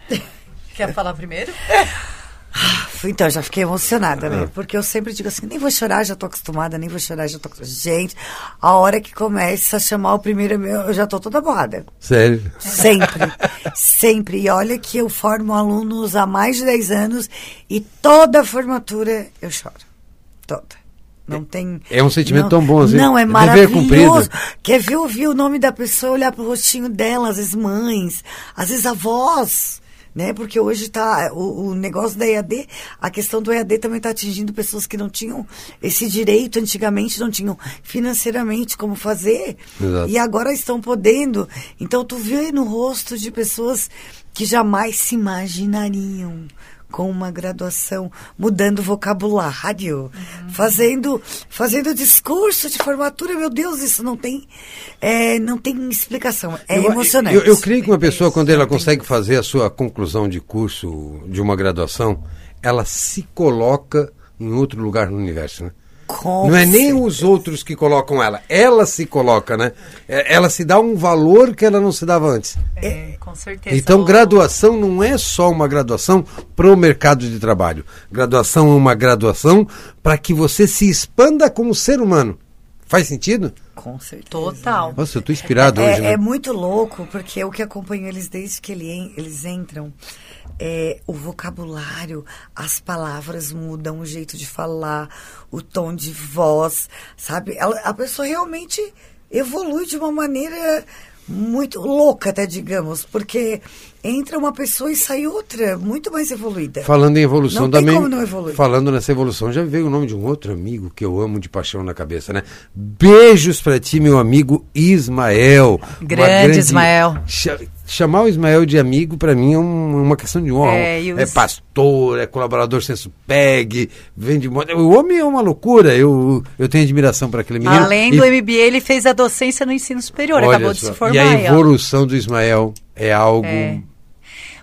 (laughs) Quer falar primeiro? Então, já fiquei emocionada, Ah. né? Porque eu sempre digo assim, nem vou chorar, já tô acostumada, nem vou chorar, já tô acostumada. Gente, a hora que começa a chamar o primeiro meu, eu já tô toda boada. Sério? Sempre, sempre. E olha que eu formo alunos há mais de 10 anos e toda formatura eu choro. Toda. Não tem. É um sentimento não, tão bom, assim. Não, é maravilhoso. Quer ver ouvir o nome da pessoa, olhar pro rostinho dela, às vezes mães, às vezes avós. Né? Porque hoje tá o, o negócio da EAD, a questão do EAD também está atingindo pessoas que não tinham esse direito antigamente, não tinham financeiramente como fazer. Exato. E agora estão podendo. Então tu vê no rosto de pessoas que jamais se imaginariam com uma graduação, mudando vocabulário, fazendo fazendo discurso de formatura, meu Deus, isso não tem é, não tem explicação, é eu, emocionante. Eu, eu creio que uma pessoa, quando ela consegue fazer a sua conclusão de curso de uma graduação, ela se coloca em outro lugar no universo, né? Com Não é nem certeza. os outros que colocam ela, ela se coloca, né? É, Ela se dá um valor que ela não se dava antes. É, com certeza. Então, graduação não é só uma graduação para o mercado de trabalho. Graduação é uma graduação para que você se expanda como ser humano. Faz sentido? Com certeza. Total. Nossa, eu estou inspirado É, hoje, né? é muito louco, porque eu que acompanho eles desde que ele eles entram, é, o vocabulário, as palavras mudam, o jeito de falar, o tom de voz, sabe? Ela- a pessoa realmente evolui de uma maneira muito louca, até digamos, porque entra uma pessoa e sai outra, muito mais evoluída. Falando em evolução Não tem também. como não evoluir. Falando nessa evolução, já veio o nome de um outro amigo que eu amo de paixão na cabeça, né? Beijos pra ti, meu amigo Ismael. Uma Grande Ismael. Cha- chamar o Ismael de amigo, pra mim, é um- uma questão de honra. É, e o É pastor, é colaborador senso PEG, vem de moto. O homem é uma loucura. Eu, eu tenho admiração para aquele menino. Além E- do MBA, ele fez a docência no ensino superior, olha acabou de só, se formar. E a ó. evolução do Ismael é algo. É.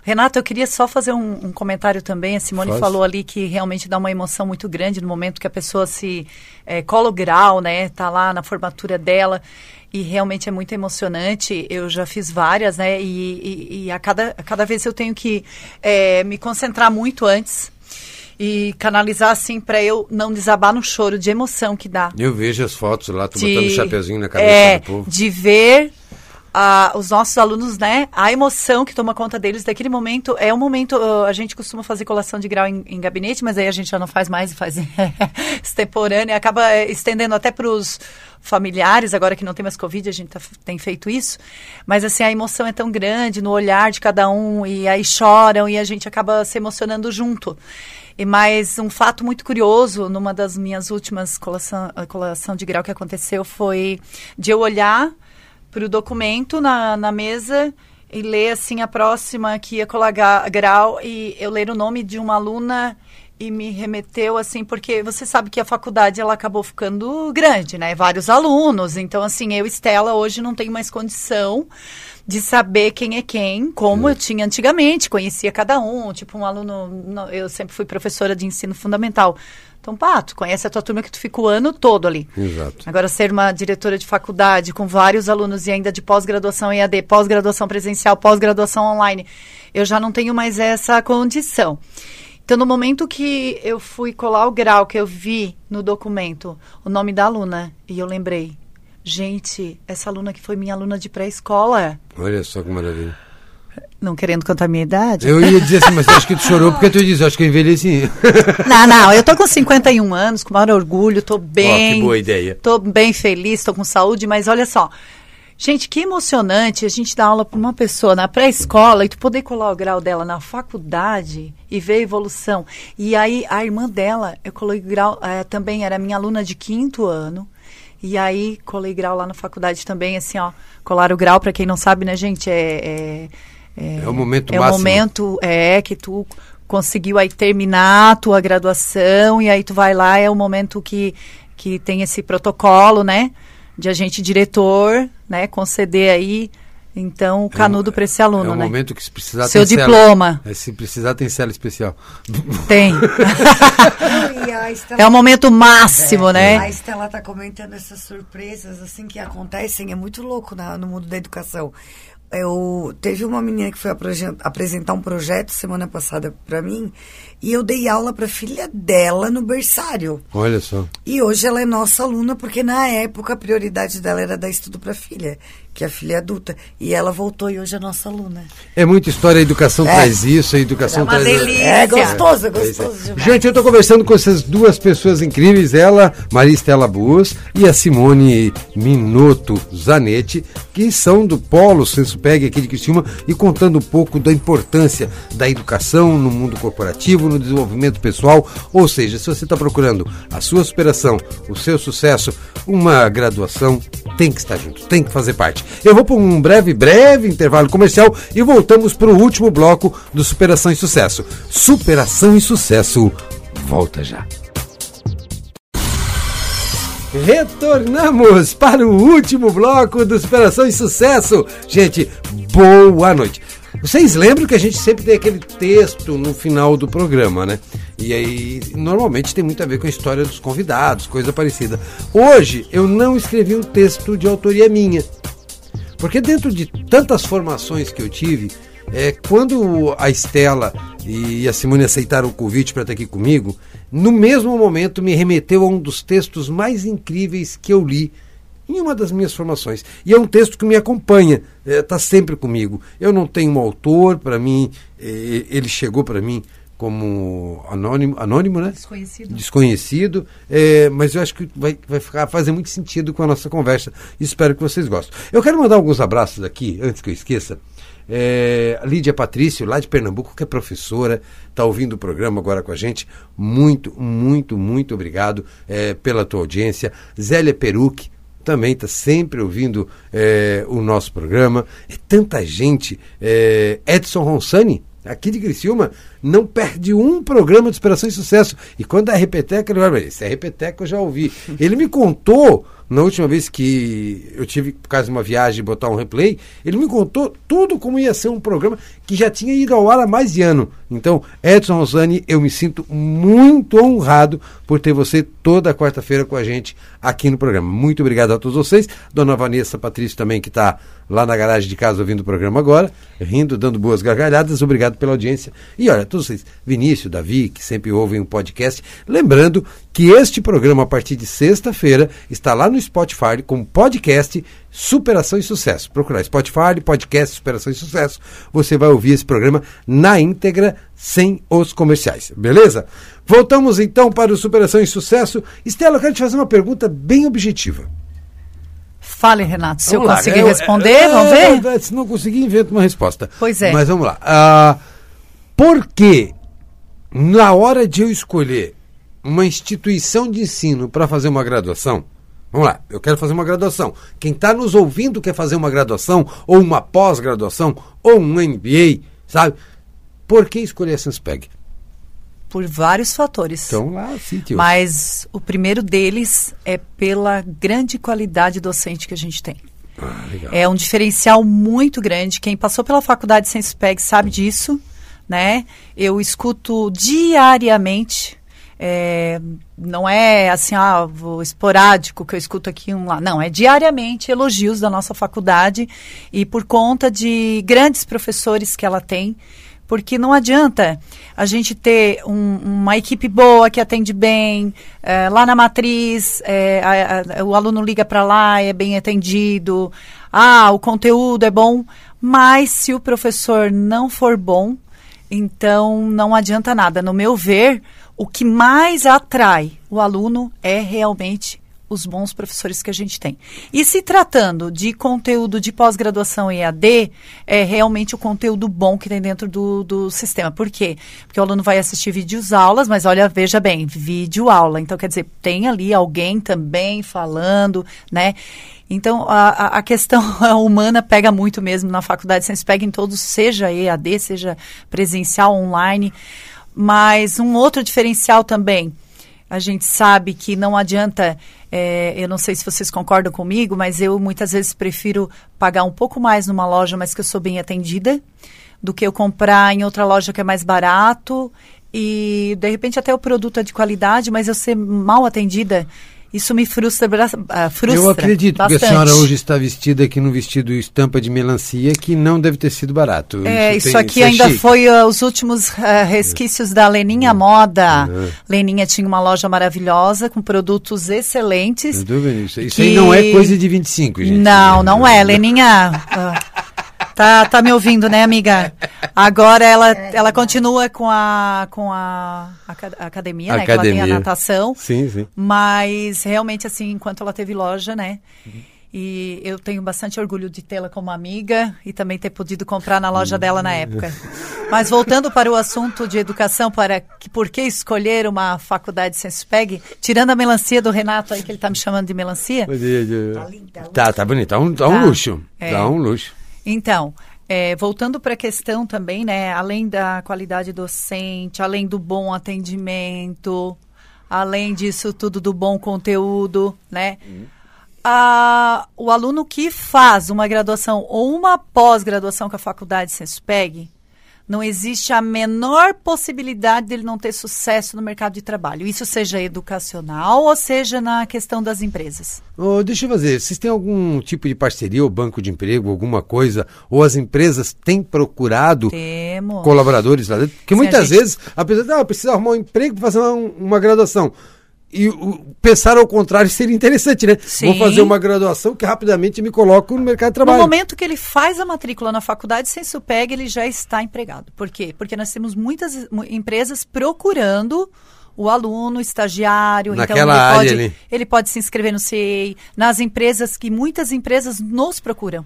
Renato, eu queria só fazer um, um comentário também. A Simone Faz. falou ali que realmente dá uma emoção muito grande no momento que a pessoa se é, cola o grau, né? Tá lá na formatura dela. E realmente é muito emocionante. Eu já fiz várias, né? E, e- e a, cada, a cada vez eu tenho que é, me concentrar muito antes. E canalizar assim para eu não desabar no choro de emoção que dá Eu vejo as fotos lá, tu de, botando o chapeuzinho na cabeça é, do povo. de ver ah, os nossos alunos, né? A emoção que toma conta deles daquele momento é um momento. ah, a gente costuma fazer colação de grau em, em gabinete, mas aí a gente já não faz mais e faz (laughs) extemporânea, acaba eh, estendendo até para os familiares, agora que não tem mais Covid, a gente tá- tem feito isso. Mas assim, a emoção é tão grande no olhar de cada um, e aí choram, e a gente acaba se emocionando junto. E mais um fato muito curioso, numa das minhas últimas colação, a colação de grau que aconteceu, foi de eu olhar para o documento na, na mesa e ler assim a próxima que ia colar grau e eu ler o nome de uma aluna e me remeteu assim porque você sabe que a faculdade ela acabou ficando grande, né? Vários alunos, então assim eu Estela hoje não tenho mais condição de saber quem é quem, como eu tinha antigamente, conhecia cada um, tipo um aluno, no- eu sempre fui professora de ensino fundamental. Então, pá, tu conhece a tua turma que tu fica o ano todo ali. Exato. Agora, ser uma diretora de faculdade com vários alunos e ainda de pós-graduação EAD, pós-graduação presencial, pós-graduação online, eu já não tenho mais essa condição. Então, no momento que eu fui colar o grau, que eu vi no documento o nome da aluna, e eu lembrei, gente, essa aluna que foi minha aluna de pré-escola, Olha só que maravilha. Não querendo contar a minha idade. Eu ia dizer assim, mas acho que tu chorou porque tu diz, acho que eu envelheci. (laughs) Não, não, eu tô com 51 anos, com maior orgulho, tô bem. que boa ideia. Tô bem feliz, tô com saúde, mas olha só. Gente, que emocionante a gente dar aula para uma pessoa na pré-escola e tu poder colar o grau dela na faculdade e ver a evolução. E aí a irmã dela, eu colei grau, é, também era minha aluna de quinto ano. E aí colei grau lá na faculdade também, assim, ó. Colar o grau, para quem não sabe, né, gente, é, é é, é o momento é máximo. É o momento é, que tu conseguiu aí terminar a tua graduação e aí tu vai lá, é o momento que, que tem esse protocolo, né? De agente diretor, né? Conceder aí então, o é canudo é, para esse aluno, né? É o né? momento que se precisar Seu tem diploma. Cela, é, se precisar tem cela especial. Tem. (laughs) Estela, é o momento máximo, é, né? A Estela está comentando essas surpresas assim que acontecem, é muito louco na, no mundo da educação eu teve uma menina que foi apresentar um projeto semana passada para mim e eu dei aula para filha dela no berçário. Olha só. E hoje ela é nossa aluna porque na época a prioridade dela era dar estudo para filha que a filha é adulta. E ela voltou e hoje é nossa aluna. É muita história, a educação é. traz isso, a educação é uma traz. Delícia. É gostoso, é gostoso. É. Gente, eu estou conversando com essas duas pessoas incríveis, ela, Maria Estela Bus e a Simone Minuto Zanetti, que são do Polo Sensupeg aqui de Criciúma e contando um pouco da importância da educação no mundo corporativo, no desenvolvimento pessoal. Ou seja, se você está procurando a sua superação, o seu sucesso, uma graduação, tem que estar junto, tem que fazer parte. Eu vou para um breve, breve intervalo comercial e voltamos para o último bloco do Superação e Sucesso. Superação e Sucesso. Volta já. Retornamos para o último bloco do Superação e Sucesso. Gente, boa noite. Vocês lembram que a gente sempre tem aquele texto no final do programa, né? E aí, normalmente tem muito a ver com a história dos convidados, coisa parecida. Hoje eu não escrevi um texto de autoria minha. Porque dentro de tantas formações que eu tive, é, quando a Estela e a Simone aceitaram o convite para estar aqui comigo, no mesmo momento me remeteu a um dos textos mais incríveis que eu li em uma das minhas formações. E é um texto que me acompanha, está é, sempre comigo. Eu não tenho um autor, para mim, é, ele chegou para mim como anônimo, anônimo né? Desconhecido. Desconhecido, é, mas eu acho que vai, vai ficar, fazer muito sentido com a nossa conversa. Espero que vocês gostem. Eu quero mandar alguns abraços aqui, antes que eu esqueça. É, Lídia Patrício, lá de Pernambuco, que é professora, está ouvindo o programa agora com a gente. Muito, muito, muito obrigado é, pela tua audiência. Zélia Peruque, também está sempre ouvindo é, o nosso programa. É tanta gente. É, Edson Ronsani, aqui de Criciúma, não perde um programa de Inspiração e Sucesso. E quando é repeteca, ele vai, esse é repeteca eu já ouvi. (laughs) Ele me contou, na última vez que eu tive, por causa de uma viagem, botar um replay, ele me contou tudo como ia ser um programa que já tinha ido ao ar há mais de ano. Então, Edson Rosani, eu me sinto muito honrado por ter você toda quarta-feira com a gente aqui no programa. Muito obrigado a todos vocês. Dona Vanessa Patrício também, que está lá na garagem de casa ouvindo o programa agora, rindo, dando boas gargalhadas. Obrigado pela audiência. E olha, todos vocês, Vinícius, Davi, que sempre ouvem o podcast, lembrando que este programa, a partir de sexta-feira, está lá no Spotify como podcast Superação e Sucesso. Procurar Spotify, podcast Superação e Sucesso. Você vai ouvir esse programa na íntegra, sem os comerciais. Beleza? Voltamos então para o Superação e Sucesso. Estela, eu quero te fazer uma pergunta bem objetiva. Fale, Renato, se vamos eu lá. conseguir eu, responder, é, vamos ver? Se não conseguir, invento uma resposta. Pois é. Mas vamos lá. Uh, por que, na hora de eu escolher uma instituição de ensino para fazer uma graduação, Vamos lá, eu quero fazer uma graduação. Quem está nos ouvindo quer fazer uma graduação, ou uma pós-graduação, ou um MBA, sabe? Por que escolher a Senspeg? Por vários fatores. Então lá, sítio. Mas o primeiro deles é pela grande qualidade docente que a gente tem. Ah, é um diferencial muito grande. Quem passou pela faculdade Senspeg sabe disso, né? Eu escuto diariamente é, não é assim, ah, esporádico que eu escuto aqui um lá. Não, é diariamente elogios da nossa faculdade e por conta de grandes professores que ela tem. Porque não adianta a gente ter um, uma equipe boa que atende bem, é, lá na matriz, é, a, a, o aluno liga para lá, é bem atendido, ah, o conteúdo é bom, mas se o professor não for bom, então não adianta nada. No meu ver, o que mais atrai o aluno é realmente os bons professores que a gente tem. E se tratando de conteúdo de pós-graduação EAD, é realmente o conteúdo bom que tem dentro do, do sistema. Por quê? Porque o aluno vai assistir vídeos aulas, mas olha, veja bem, vídeo aula. Então, quer dizer, tem ali alguém também falando, né? Então, a, a questão (laughs) humana pega muito mesmo na faculdade, sempre pega em todos, seja EAD, seja presencial, online. Mas um outro diferencial também, a gente sabe que não adianta, é, eu não sei se vocês concordam comigo, mas eu muitas vezes prefiro pagar um pouco mais numa loja, mas que eu sou bem atendida, do que eu comprar em outra loja que é mais barato e de repente até o produto é de qualidade, mas eu ser mal atendida. Isso me frustra, uh, frustra Eu acredito, bastante. porque a senhora hoje está vestida aqui no vestido estampa de melancia, que não deve ter sido barato. É, isso, isso tem, aqui isso é ainda é foi uh, os últimos uh, resquícios da Leninha Moda. Uhum. Leninha tinha uma loja maravilhosa, com produtos excelentes. Isso, isso que... aí não é coisa de 25, gente. Não, não é. Leninha... (laughs) Tá, tá me ouvindo, né, amiga? Agora ela, é. ela continua com a, com a, a academia, né? Academia. Que ela tem a natação. Sim, sim. Mas realmente, assim, enquanto ela teve loja, né? Uhum. E eu tenho bastante orgulho de tê-la como amiga e também ter podido comprar na loja dela na época. Mas voltando para o assunto de educação, para que, por que escolher uma faculdade Senspeg, tirando a melancia do Renato aí, que ele está me chamando de melancia. Tá, tá bonito, tá um, tá um tá. luxo. É. Tá um luxo. Então, é, voltando para a questão também, né, além da qualidade docente, além do bom atendimento, além disso tudo do bom conteúdo, né? Uhum. A, o aluno que faz uma graduação ou uma pós-graduação com a faculdade Senspeg, não existe a menor possibilidade dele não ter sucesso no mercado de trabalho. Isso seja educacional ou seja na questão das empresas. Oh, deixa eu fazer, vocês têm algum tipo de parceria ou banco de emprego, alguma coisa? Ou as empresas têm procurado Temos. colaboradores lá dentro? Porque muitas gente... vezes, apesar de ah, precisar arrumar um emprego para fazer uma, uma graduação, e pensar ao contrário seria interessante, né? Sim. Vou fazer uma graduação que rapidamente me coloco no mercado de trabalho. No momento que ele faz a matrícula na faculdade sem SUPEG, ele já está empregado. Por quê? Porque nós temos muitas empresas procurando o aluno, estagiário, então Naquela então ele pode, ele pode se inscrever no CEI, nas empresas que muitas empresas nos procuram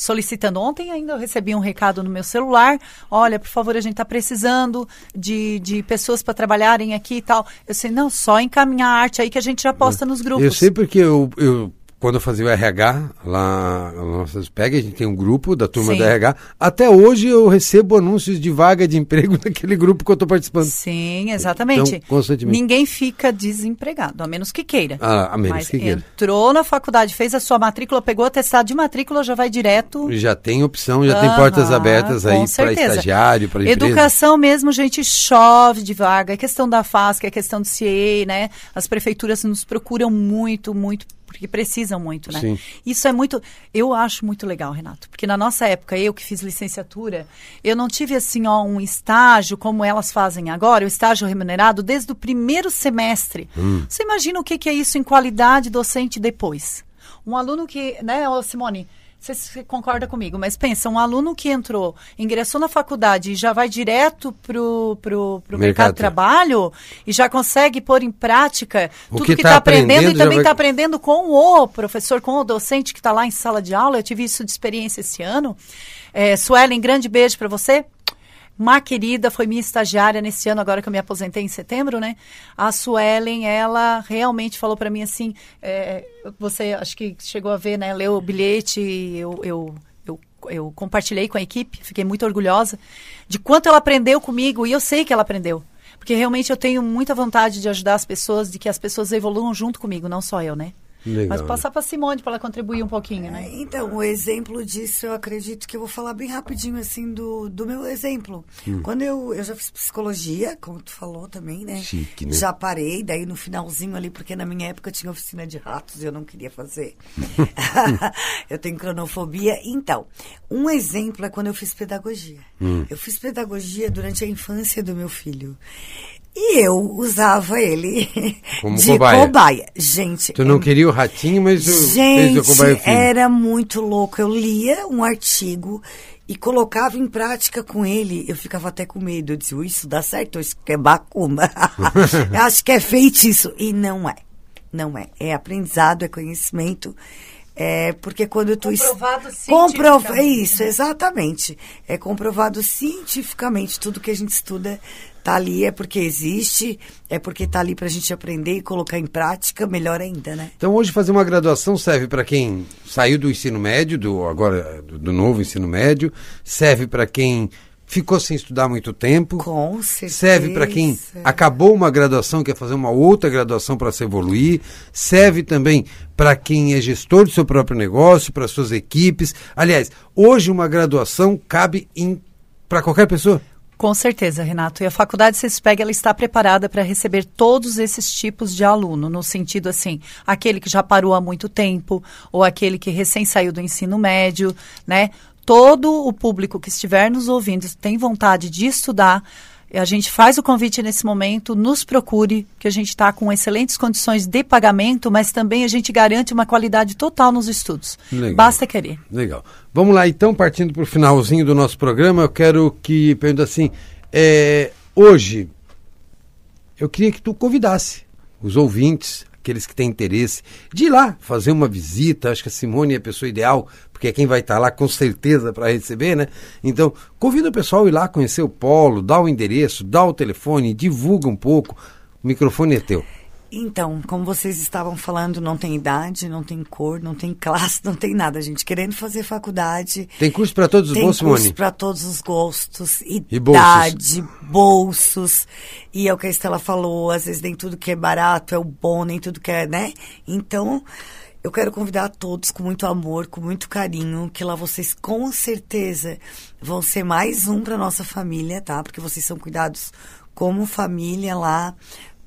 solicitando. Ontem ainda eu recebi um recado no meu celular. Olha, por favor, a gente está precisando de, de pessoas para trabalharem aqui e tal. Eu sei, não, só encaminhar a arte aí que a gente já posta nos grupos. Eu sei porque eu, eu quando eu fazia o RH lá na nossa PEG, a gente tem um grupo da turma Sim. do RH. Até hoje eu recebo anúncios de vaga de emprego (laughs) naquele grupo que eu estou participando. Sim, exatamente. Então, constantemente. Ninguém fica desempregado, a menos que queira. Ah, a menos Mas que queira. Entrou na faculdade, fez a sua matrícula, pegou o testado de matrícula, já vai direto. Já tem opção, já tem portas abertas aí para estagiário, para empresa. Educação mesmo, gente, chove de vaga. É questão da FASC, é questão do CIE, né? As prefeituras nos procuram muito, muito porque precisam muito, né? Sim. Isso é muito, eu acho muito legal, Renato, porque na nossa época, eu que fiz licenciatura, eu não tive assim, ó, um estágio como elas fazem agora, o estágio remunerado desde o primeiro semestre. Hum. Você imagina o que, que é isso em qualidade docente depois? Um aluno que, né, ô Simone, você concorda comigo, mas pensa, um aluno que entrou, ingressou na faculdade e já vai direto pro, pro mercado. mercado de trabalho e já consegue pôr em prática o tudo que está tá aprendendo, aprendendo, e também está vai... aprendendo com o professor, com o docente que está lá em sala de aula. Eu tive isso de experiência esse ano. É, Suelen, grande beijo para você. Uma querida, foi minha estagiária nesse ano, agora que eu me aposentei em setembro, né? A Suelen, ela realmente falou para mim assim, é, você acho que chegou a ver, né? Leu o bilhete, eu, eu, eu, eu compartilhei com a equipe, fiquei muito orgulhosa de quanto ela aprendeu comigo, e eu sei que ela aprendeu. Porque realmente eu tenho muita vontade de ajudar as pessoas, de que as pessoas evoluam junto comigo, não só eu, né? Legal. Mas passar para Simone para ela contribuir um pouquinho, né? É, então, o exemplo disso eu acredito que eu vou falar bem rapidinho assim do, do meu exemplo. Hum. Quando eu, eu já fiz psicologia, como tu falou também, né? Chique, né? Já parei, daí no finalzinho ali, porque na minha época tinha oficina de ratos e eu não queria fazer. (laughs) (laughs) eu tenho cronofobia. Então, um exemplo é quando eu fiz pedagogia. Hum. Eu fiz pedagogia durante a infância do meu filho. E eu usava ele (laughs) Como de cobaia. cobaia. Gente. Tu não é... queria o ratinho, mas o, Gente, fez o cobaia filho. era muito louco. Eu lia um artigo e colocava em prática com ele. Eu ficava até com medo. Eu disse, isso dá certo, isso que é bacuma. eu acho que é feitiço. E não é. Não é. É aprendizado, é conhecimento. É porque quando tu comprovado es... Comprov... cientificamente. é isso, exatamente. É comprovado cientificamente tudo que a gente estuda tá ali é porque existe, é porque tá ali para a gente aprender e colocar em prática, melhor ainda, né? Então hoje fazer uma graduação serve para quem saiu do ensino médio, do agora do, novo ensino médio, serve para quem ficou sem estudar muito tempo. Com certeza. Serve para quem acabou uma graduação, quer fazer uma outra graduação para se evoluir. Serve também para quem é gestor do seu próprio negócio, para suas equipes. Aliás, hoje uma graduação cabe para qualquer pessoa. Com certeza, Renato. E a faculdade CESPEG ela está preparada para receber todos esses tipos de aluno, no sentido assim, aquele que já parou há muito tempo, ou aquele que recém saiu do ensino médio, né? Todo o público que estiver nos ouvindo tem vontade de estudar, a gente faz o convite nesse momento, nos procure, que a gente está com excelentes condições de pagamento, mas também a gente garante uma qualidade total nos estudos. Legal. Basta querer. Legal. Vamos lá, então, partindo para o finalzinho do nosso programa, eu quero que, pergunta assim, é, hoje, eu queria que tu convidasse os ouvintes, aqueles que têm interesse, de ir lá fazer uma visita. Acho que a Simone é a pessoa ideal, porque é quem vai estar lá com certeza para receber, né? Então, convida o pessoal a ir lá conhecer o polo, dá o endereço, dá o telefone, divulga um pouco. O microfone é teu. Então, como vocês estavam falando, não tem idade, não tem cor, não tem classe, (laughs) não tem nada, gente. Querendo fazer faculdade. Tem curso para todos os tem bolsos, curso Simone? para todos os gostos, E idade, bolsos. E é o que a Estela falou, às vezes nem tudo que é barato é o bom, nem tudo que é, né? Então, eu quero convidar a todos com muito amor, com muito carinho, que lá vocês com certeza vão ser mais um para nossa família, tá? Porque vocês são cuidados como família lá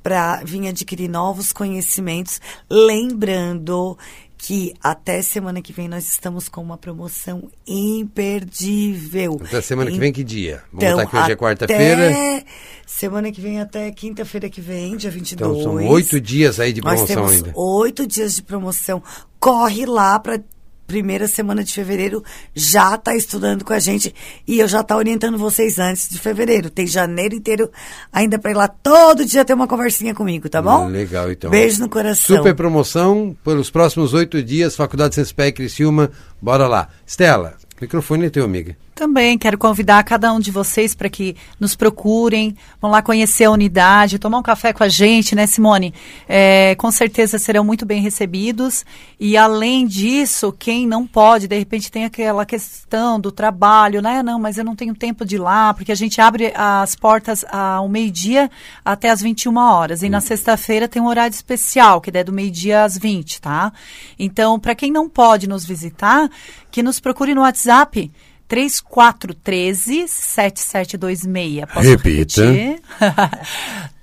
para vir adquirir novos conhecimentos, lembrando que até semana que vem nós estamos com uma promoção imperdível. Até semana que vem, que dia? Vamos Então, botar que hoje é quarta-feira. Semana que vem até quinta-feira que vem, dia 22. Então são oito dias aí de Nós promoção temos ainda. oito dias de promoção. Corre lá para primeira semana de fevereiro, já tá estudando com a gente e eu já tá orientando vocês antes de fevereiro. Tem janeiro inteiro ainda para ir lá todo dia ter uma conversinha comigo, tá bom? Legal, então. Beijo no coração. Super promoção pelos próximos oito dias, Faculdade Senspec Criciúma. Bora lá. Estela, o microfone é teu, amiga. Também quero convidar cada um de vocês para que nos procurem, vão lá conhecer a unidade, tomar um café com a gente, né, Simone? É, com certeza serão muito bem recebidos. E além disso, quem não pode, de repente tem aquela questão do trabalho, né? Não, mas eu não tenho tempo de ir lá, porque a gente abre as portas ao meio-dia até às 21 horas. E na sexta-feira tem um horário especial, que é do meio-dia às 20, tá? Então, para quem não pode nos visitar, que nos procure no WhatsApp 3413 7726. Posso Repita. repetir?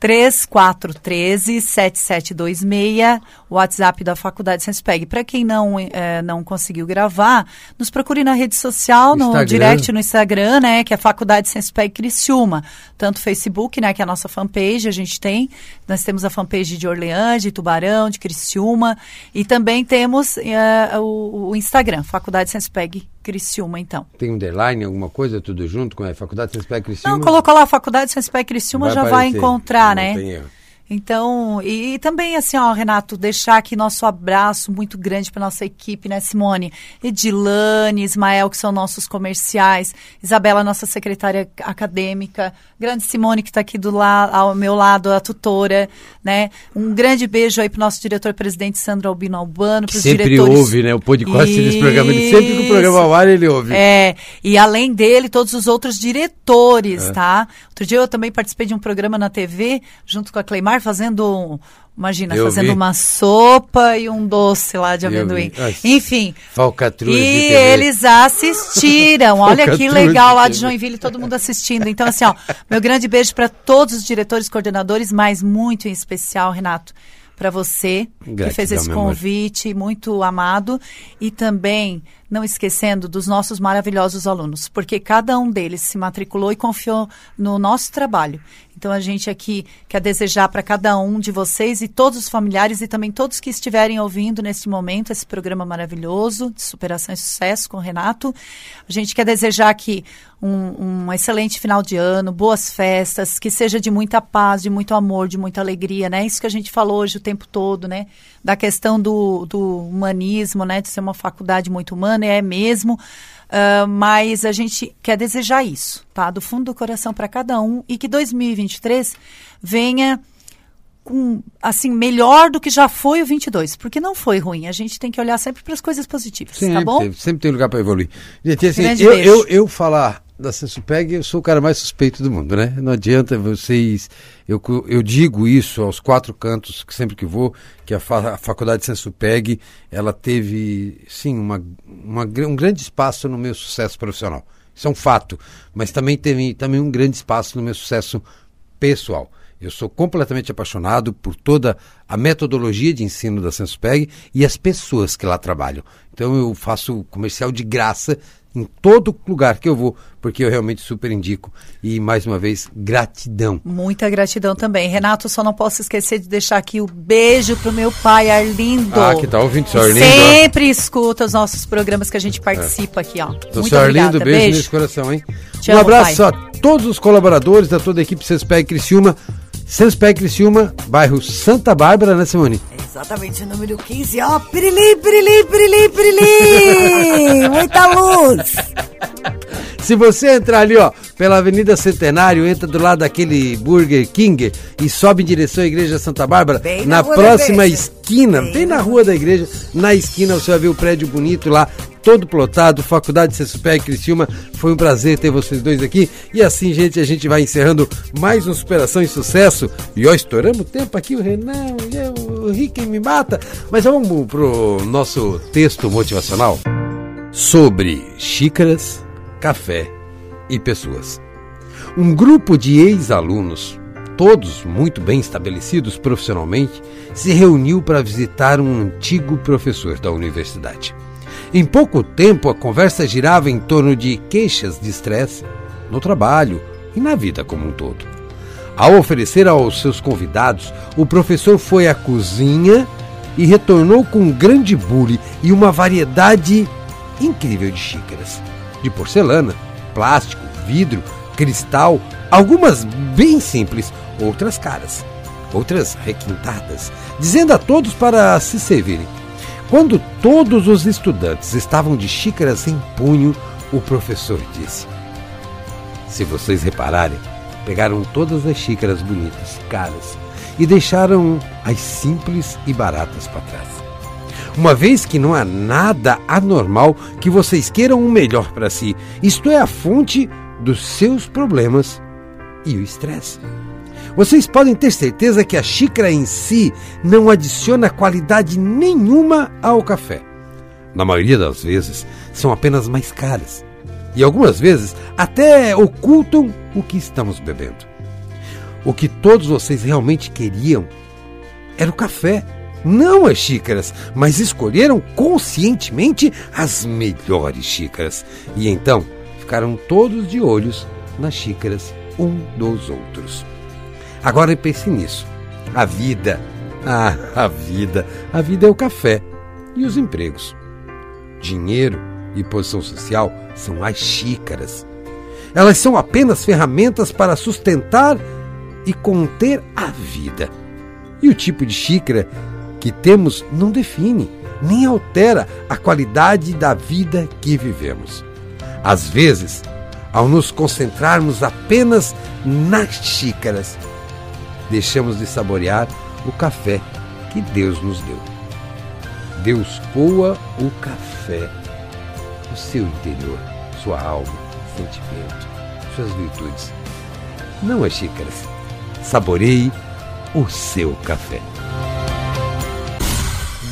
3413 7726, o WhatsApp da Faculdade Senspeg. Para quem não, eh, não conseguiu gravar, nos procure na rede social, no Instagram. direct no Instagram, né, que é a Faculdade Senspeg Criciúma. Tanto Facebook, né, que é a nossa fanpage, a gente tem. Nós temos a fanpage de Orleans, de Tubarão, de Criciúma. E também temos eh, o, o Instagram, Faculdade Senspeg Criciúma, então. Tem underline, alguma coisa, tudo junto com a Faculdade Senspec Criciúma? Não, colocou lá a Faculdade Senspeg Criciúma, já vai aparecer. encontrar, Não né? tem erro. Então, e, e também assim, ó, Renato, deixar aqui nosso abraço muito grande para nossa equipe, né, Simone? Edilane, Ismael, que são nossos comerciais, Isabela, nossa secretária acadêmica, grande Simone, que está aqui do la ao meu lado, a tutora, né? Um grande beijo aí para o nosso diretor-presidente Sandro Albino Albano, para os sempre diretores. ouve, né? O podcast desse programa. Ele sempre que o programa ao ar, ele ouve. É, e além dele, todos os outros diretores, É. tá? Outro dia eu também participei de um programa na TV, junto com a Cleimar, fazendo, imagina, Eu fazendo vi. uma sopa e um doce lá de amendoim. Enfim. Falcatruas de E eles assistiram. (laughs) Olha que legal lá de. Joinville, todo mundo assistindo. Então, assim, ó, meu grande beijo para todos os diretores, coordenadores, mas muito em especial, Renato, para você que Gratidão, fez esse meu amor. convite muito amado e também não esquecendo dos nossos maravilhosos alunos, porque cada um deles se matriculou e confiou no nosso trabalho. Então a gente aqui quer desejar para cada um de vocês e todos os familiares e também todos que estiverem ouvindo neste momento esse programa maravilhoso de superação e sucesso com o Renato. A gente quer desejar aqui um, um, excelente final de ano, boas festas, que seja de muita paz, de muito amor, de muita alegria, né? Isso que a gente falou hoje o tempo todo, né? Da questão do, do humanismo, né? De ser uma faculdade muito humana, é mesmo. Uh, mas a gente quer desejar isso, tá? Do fundo do coração para cada um e que 2023 venha com, assim, melhor do que já foi o 22, porque não foi ruim. A gente tem que olhar sempre para as coisas positivas, tá sempre, tá bom? Sempre tem lugar para evoluir. Gente, assim, eu, eu, eu falar da Sensupeg, eu sou o cara mais suspeito do mundo, né? Não adianta vocês. Eu, eu digo isso aos quatro cantos, que sempre que vou, que a, fa, a faculdade de Sensupeg, ela teve, sim, uma, uma, um grande espaço no meu sucesso profissional. Isso é um fato. Mas também teve também um grande espaço no meu sucesso pessoal. Eu sou completamente apaixonado por toda a metodologia de ensino da Sensupeg e as pessoas que lá trabalham. Então eu faço comercial de graça em todo lugar que eu vou, porque eu realmente super indico. E mais uma vez, gratidão. Muita gratidão também. Renato, só não posso esquecer de deixar aqui o beijo pro meu pai Arlindo. Ah, que tá ouvindo, seu Arlindo. Sempre escuta os nossos programas que a gente participa é. aqui, ó. Então, Muito seu Arlindo, beijo, beijo nesse coração, hein? Te um amo, abraço pai. a todos os colaboradores da toda a equipe Sespec Criciúma. Sespec Criciúma, bairro Santa Bárbara, né, Simone? Exatamente, número 15, ó, pirili, pirili, pirili, pirili, (laughs) muita luz. Se você entrar ali, ó, pela Avenida Centenário, entra do lado daquele Burger King e sobe em direção à Igreja Santa Bárbara, bem na, na próxima esquina, bem, bem na rua da igreja, na esquina você vai ver o prédio bonito lá, todo plotado, Faculdade de Cessupé e Criciúma. Foi um prazer ter vocês dois aqui. E assim, gente, a gente vai encerrando mais uma superação e sucesso. E ó, estouramos o tempo aqui, o Renan, o Rick me mata. Mas vamos pro nosso texto motivacional sobre xícaras, café e pessoas. Um grupo de ex-alunos, todos muito bem estabelecidos profissionalmente, se reuniu para visitar um antigo professor da universidade. Em pouco tempo, a conversa girava em torno de queixas de estresse no trabalho e na vida como um todo. Ao oferecer aos seus convidados, o professor foi à cozinha e retornou com um grande bule e uma variedade incrível de xícaras. De porcelana, plástico, vidro, cristal, algumas bem simples, outras caras, outras requintadas, dizendo a todos para se servirem. Quando todos os estudantes estavam de xícaras em punho, o professor disse: Se vocês repararem, pegaram todas as xícaras bonitas, caras, e deixaram as simples e baratas para trás. Uma vez que não há nada anormal que vocês queiram o melhor para si, isto é a fonte dos seus problemas e o estresse. Vocês podem ter certeza que a xícara em si não adiciona qualidade nenhuma ao café. Na maioria das vezes, são apenas mais caras. E algumas vezes até ocultam o que estamos bebendo. O que todos vocês realmente queriam era o café, não as xícaras, mas escolheram conscientemente as melhores xícaras. E então ficaram todos de olhos nas xícaras um dos outros. Agora pense nisso. A vida. Ah, a vida. A vida é o café e os empregos. Dinheiro e posição social são as xícaras. Elas são apenas ferramentas para sustentar e conter a vida. E o tipo de xícara que temos não define, nem altera a qualidade da vida que vivemos. Às vezes, ao nos concentrarmos apenas nas xícaras, deixamos de saborear o café que Deus nos deu. Deus coa o café, o seu interior, sua alma, sentimento, suas virtudes. Não as xícaras. Saboreie o seu café.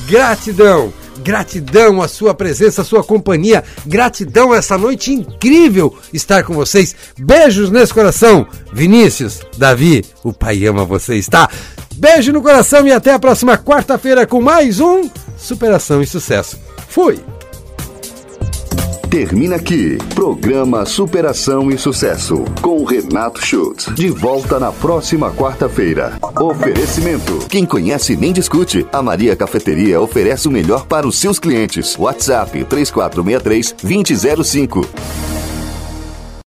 Gratidão! Gratidão a sua presença, a sua companhia. Gratidão essa noite incrível estar com vocês. Beijos nesse coração. Vinícius, Davi, o pai ama vocês, tá? Beijo no coração e até a próxima quarta-feira com mais um Superação e Sucesso. Fui! Termina aqui. Programa Superação e Sucesso. Com Renato Schultz. De volta na próxima quarta-feira. Oferecimento. Quem conhece nem discute. A Maria Cafeteria oferece o melhor para os seus clientes. WhatsApp 3463 2005.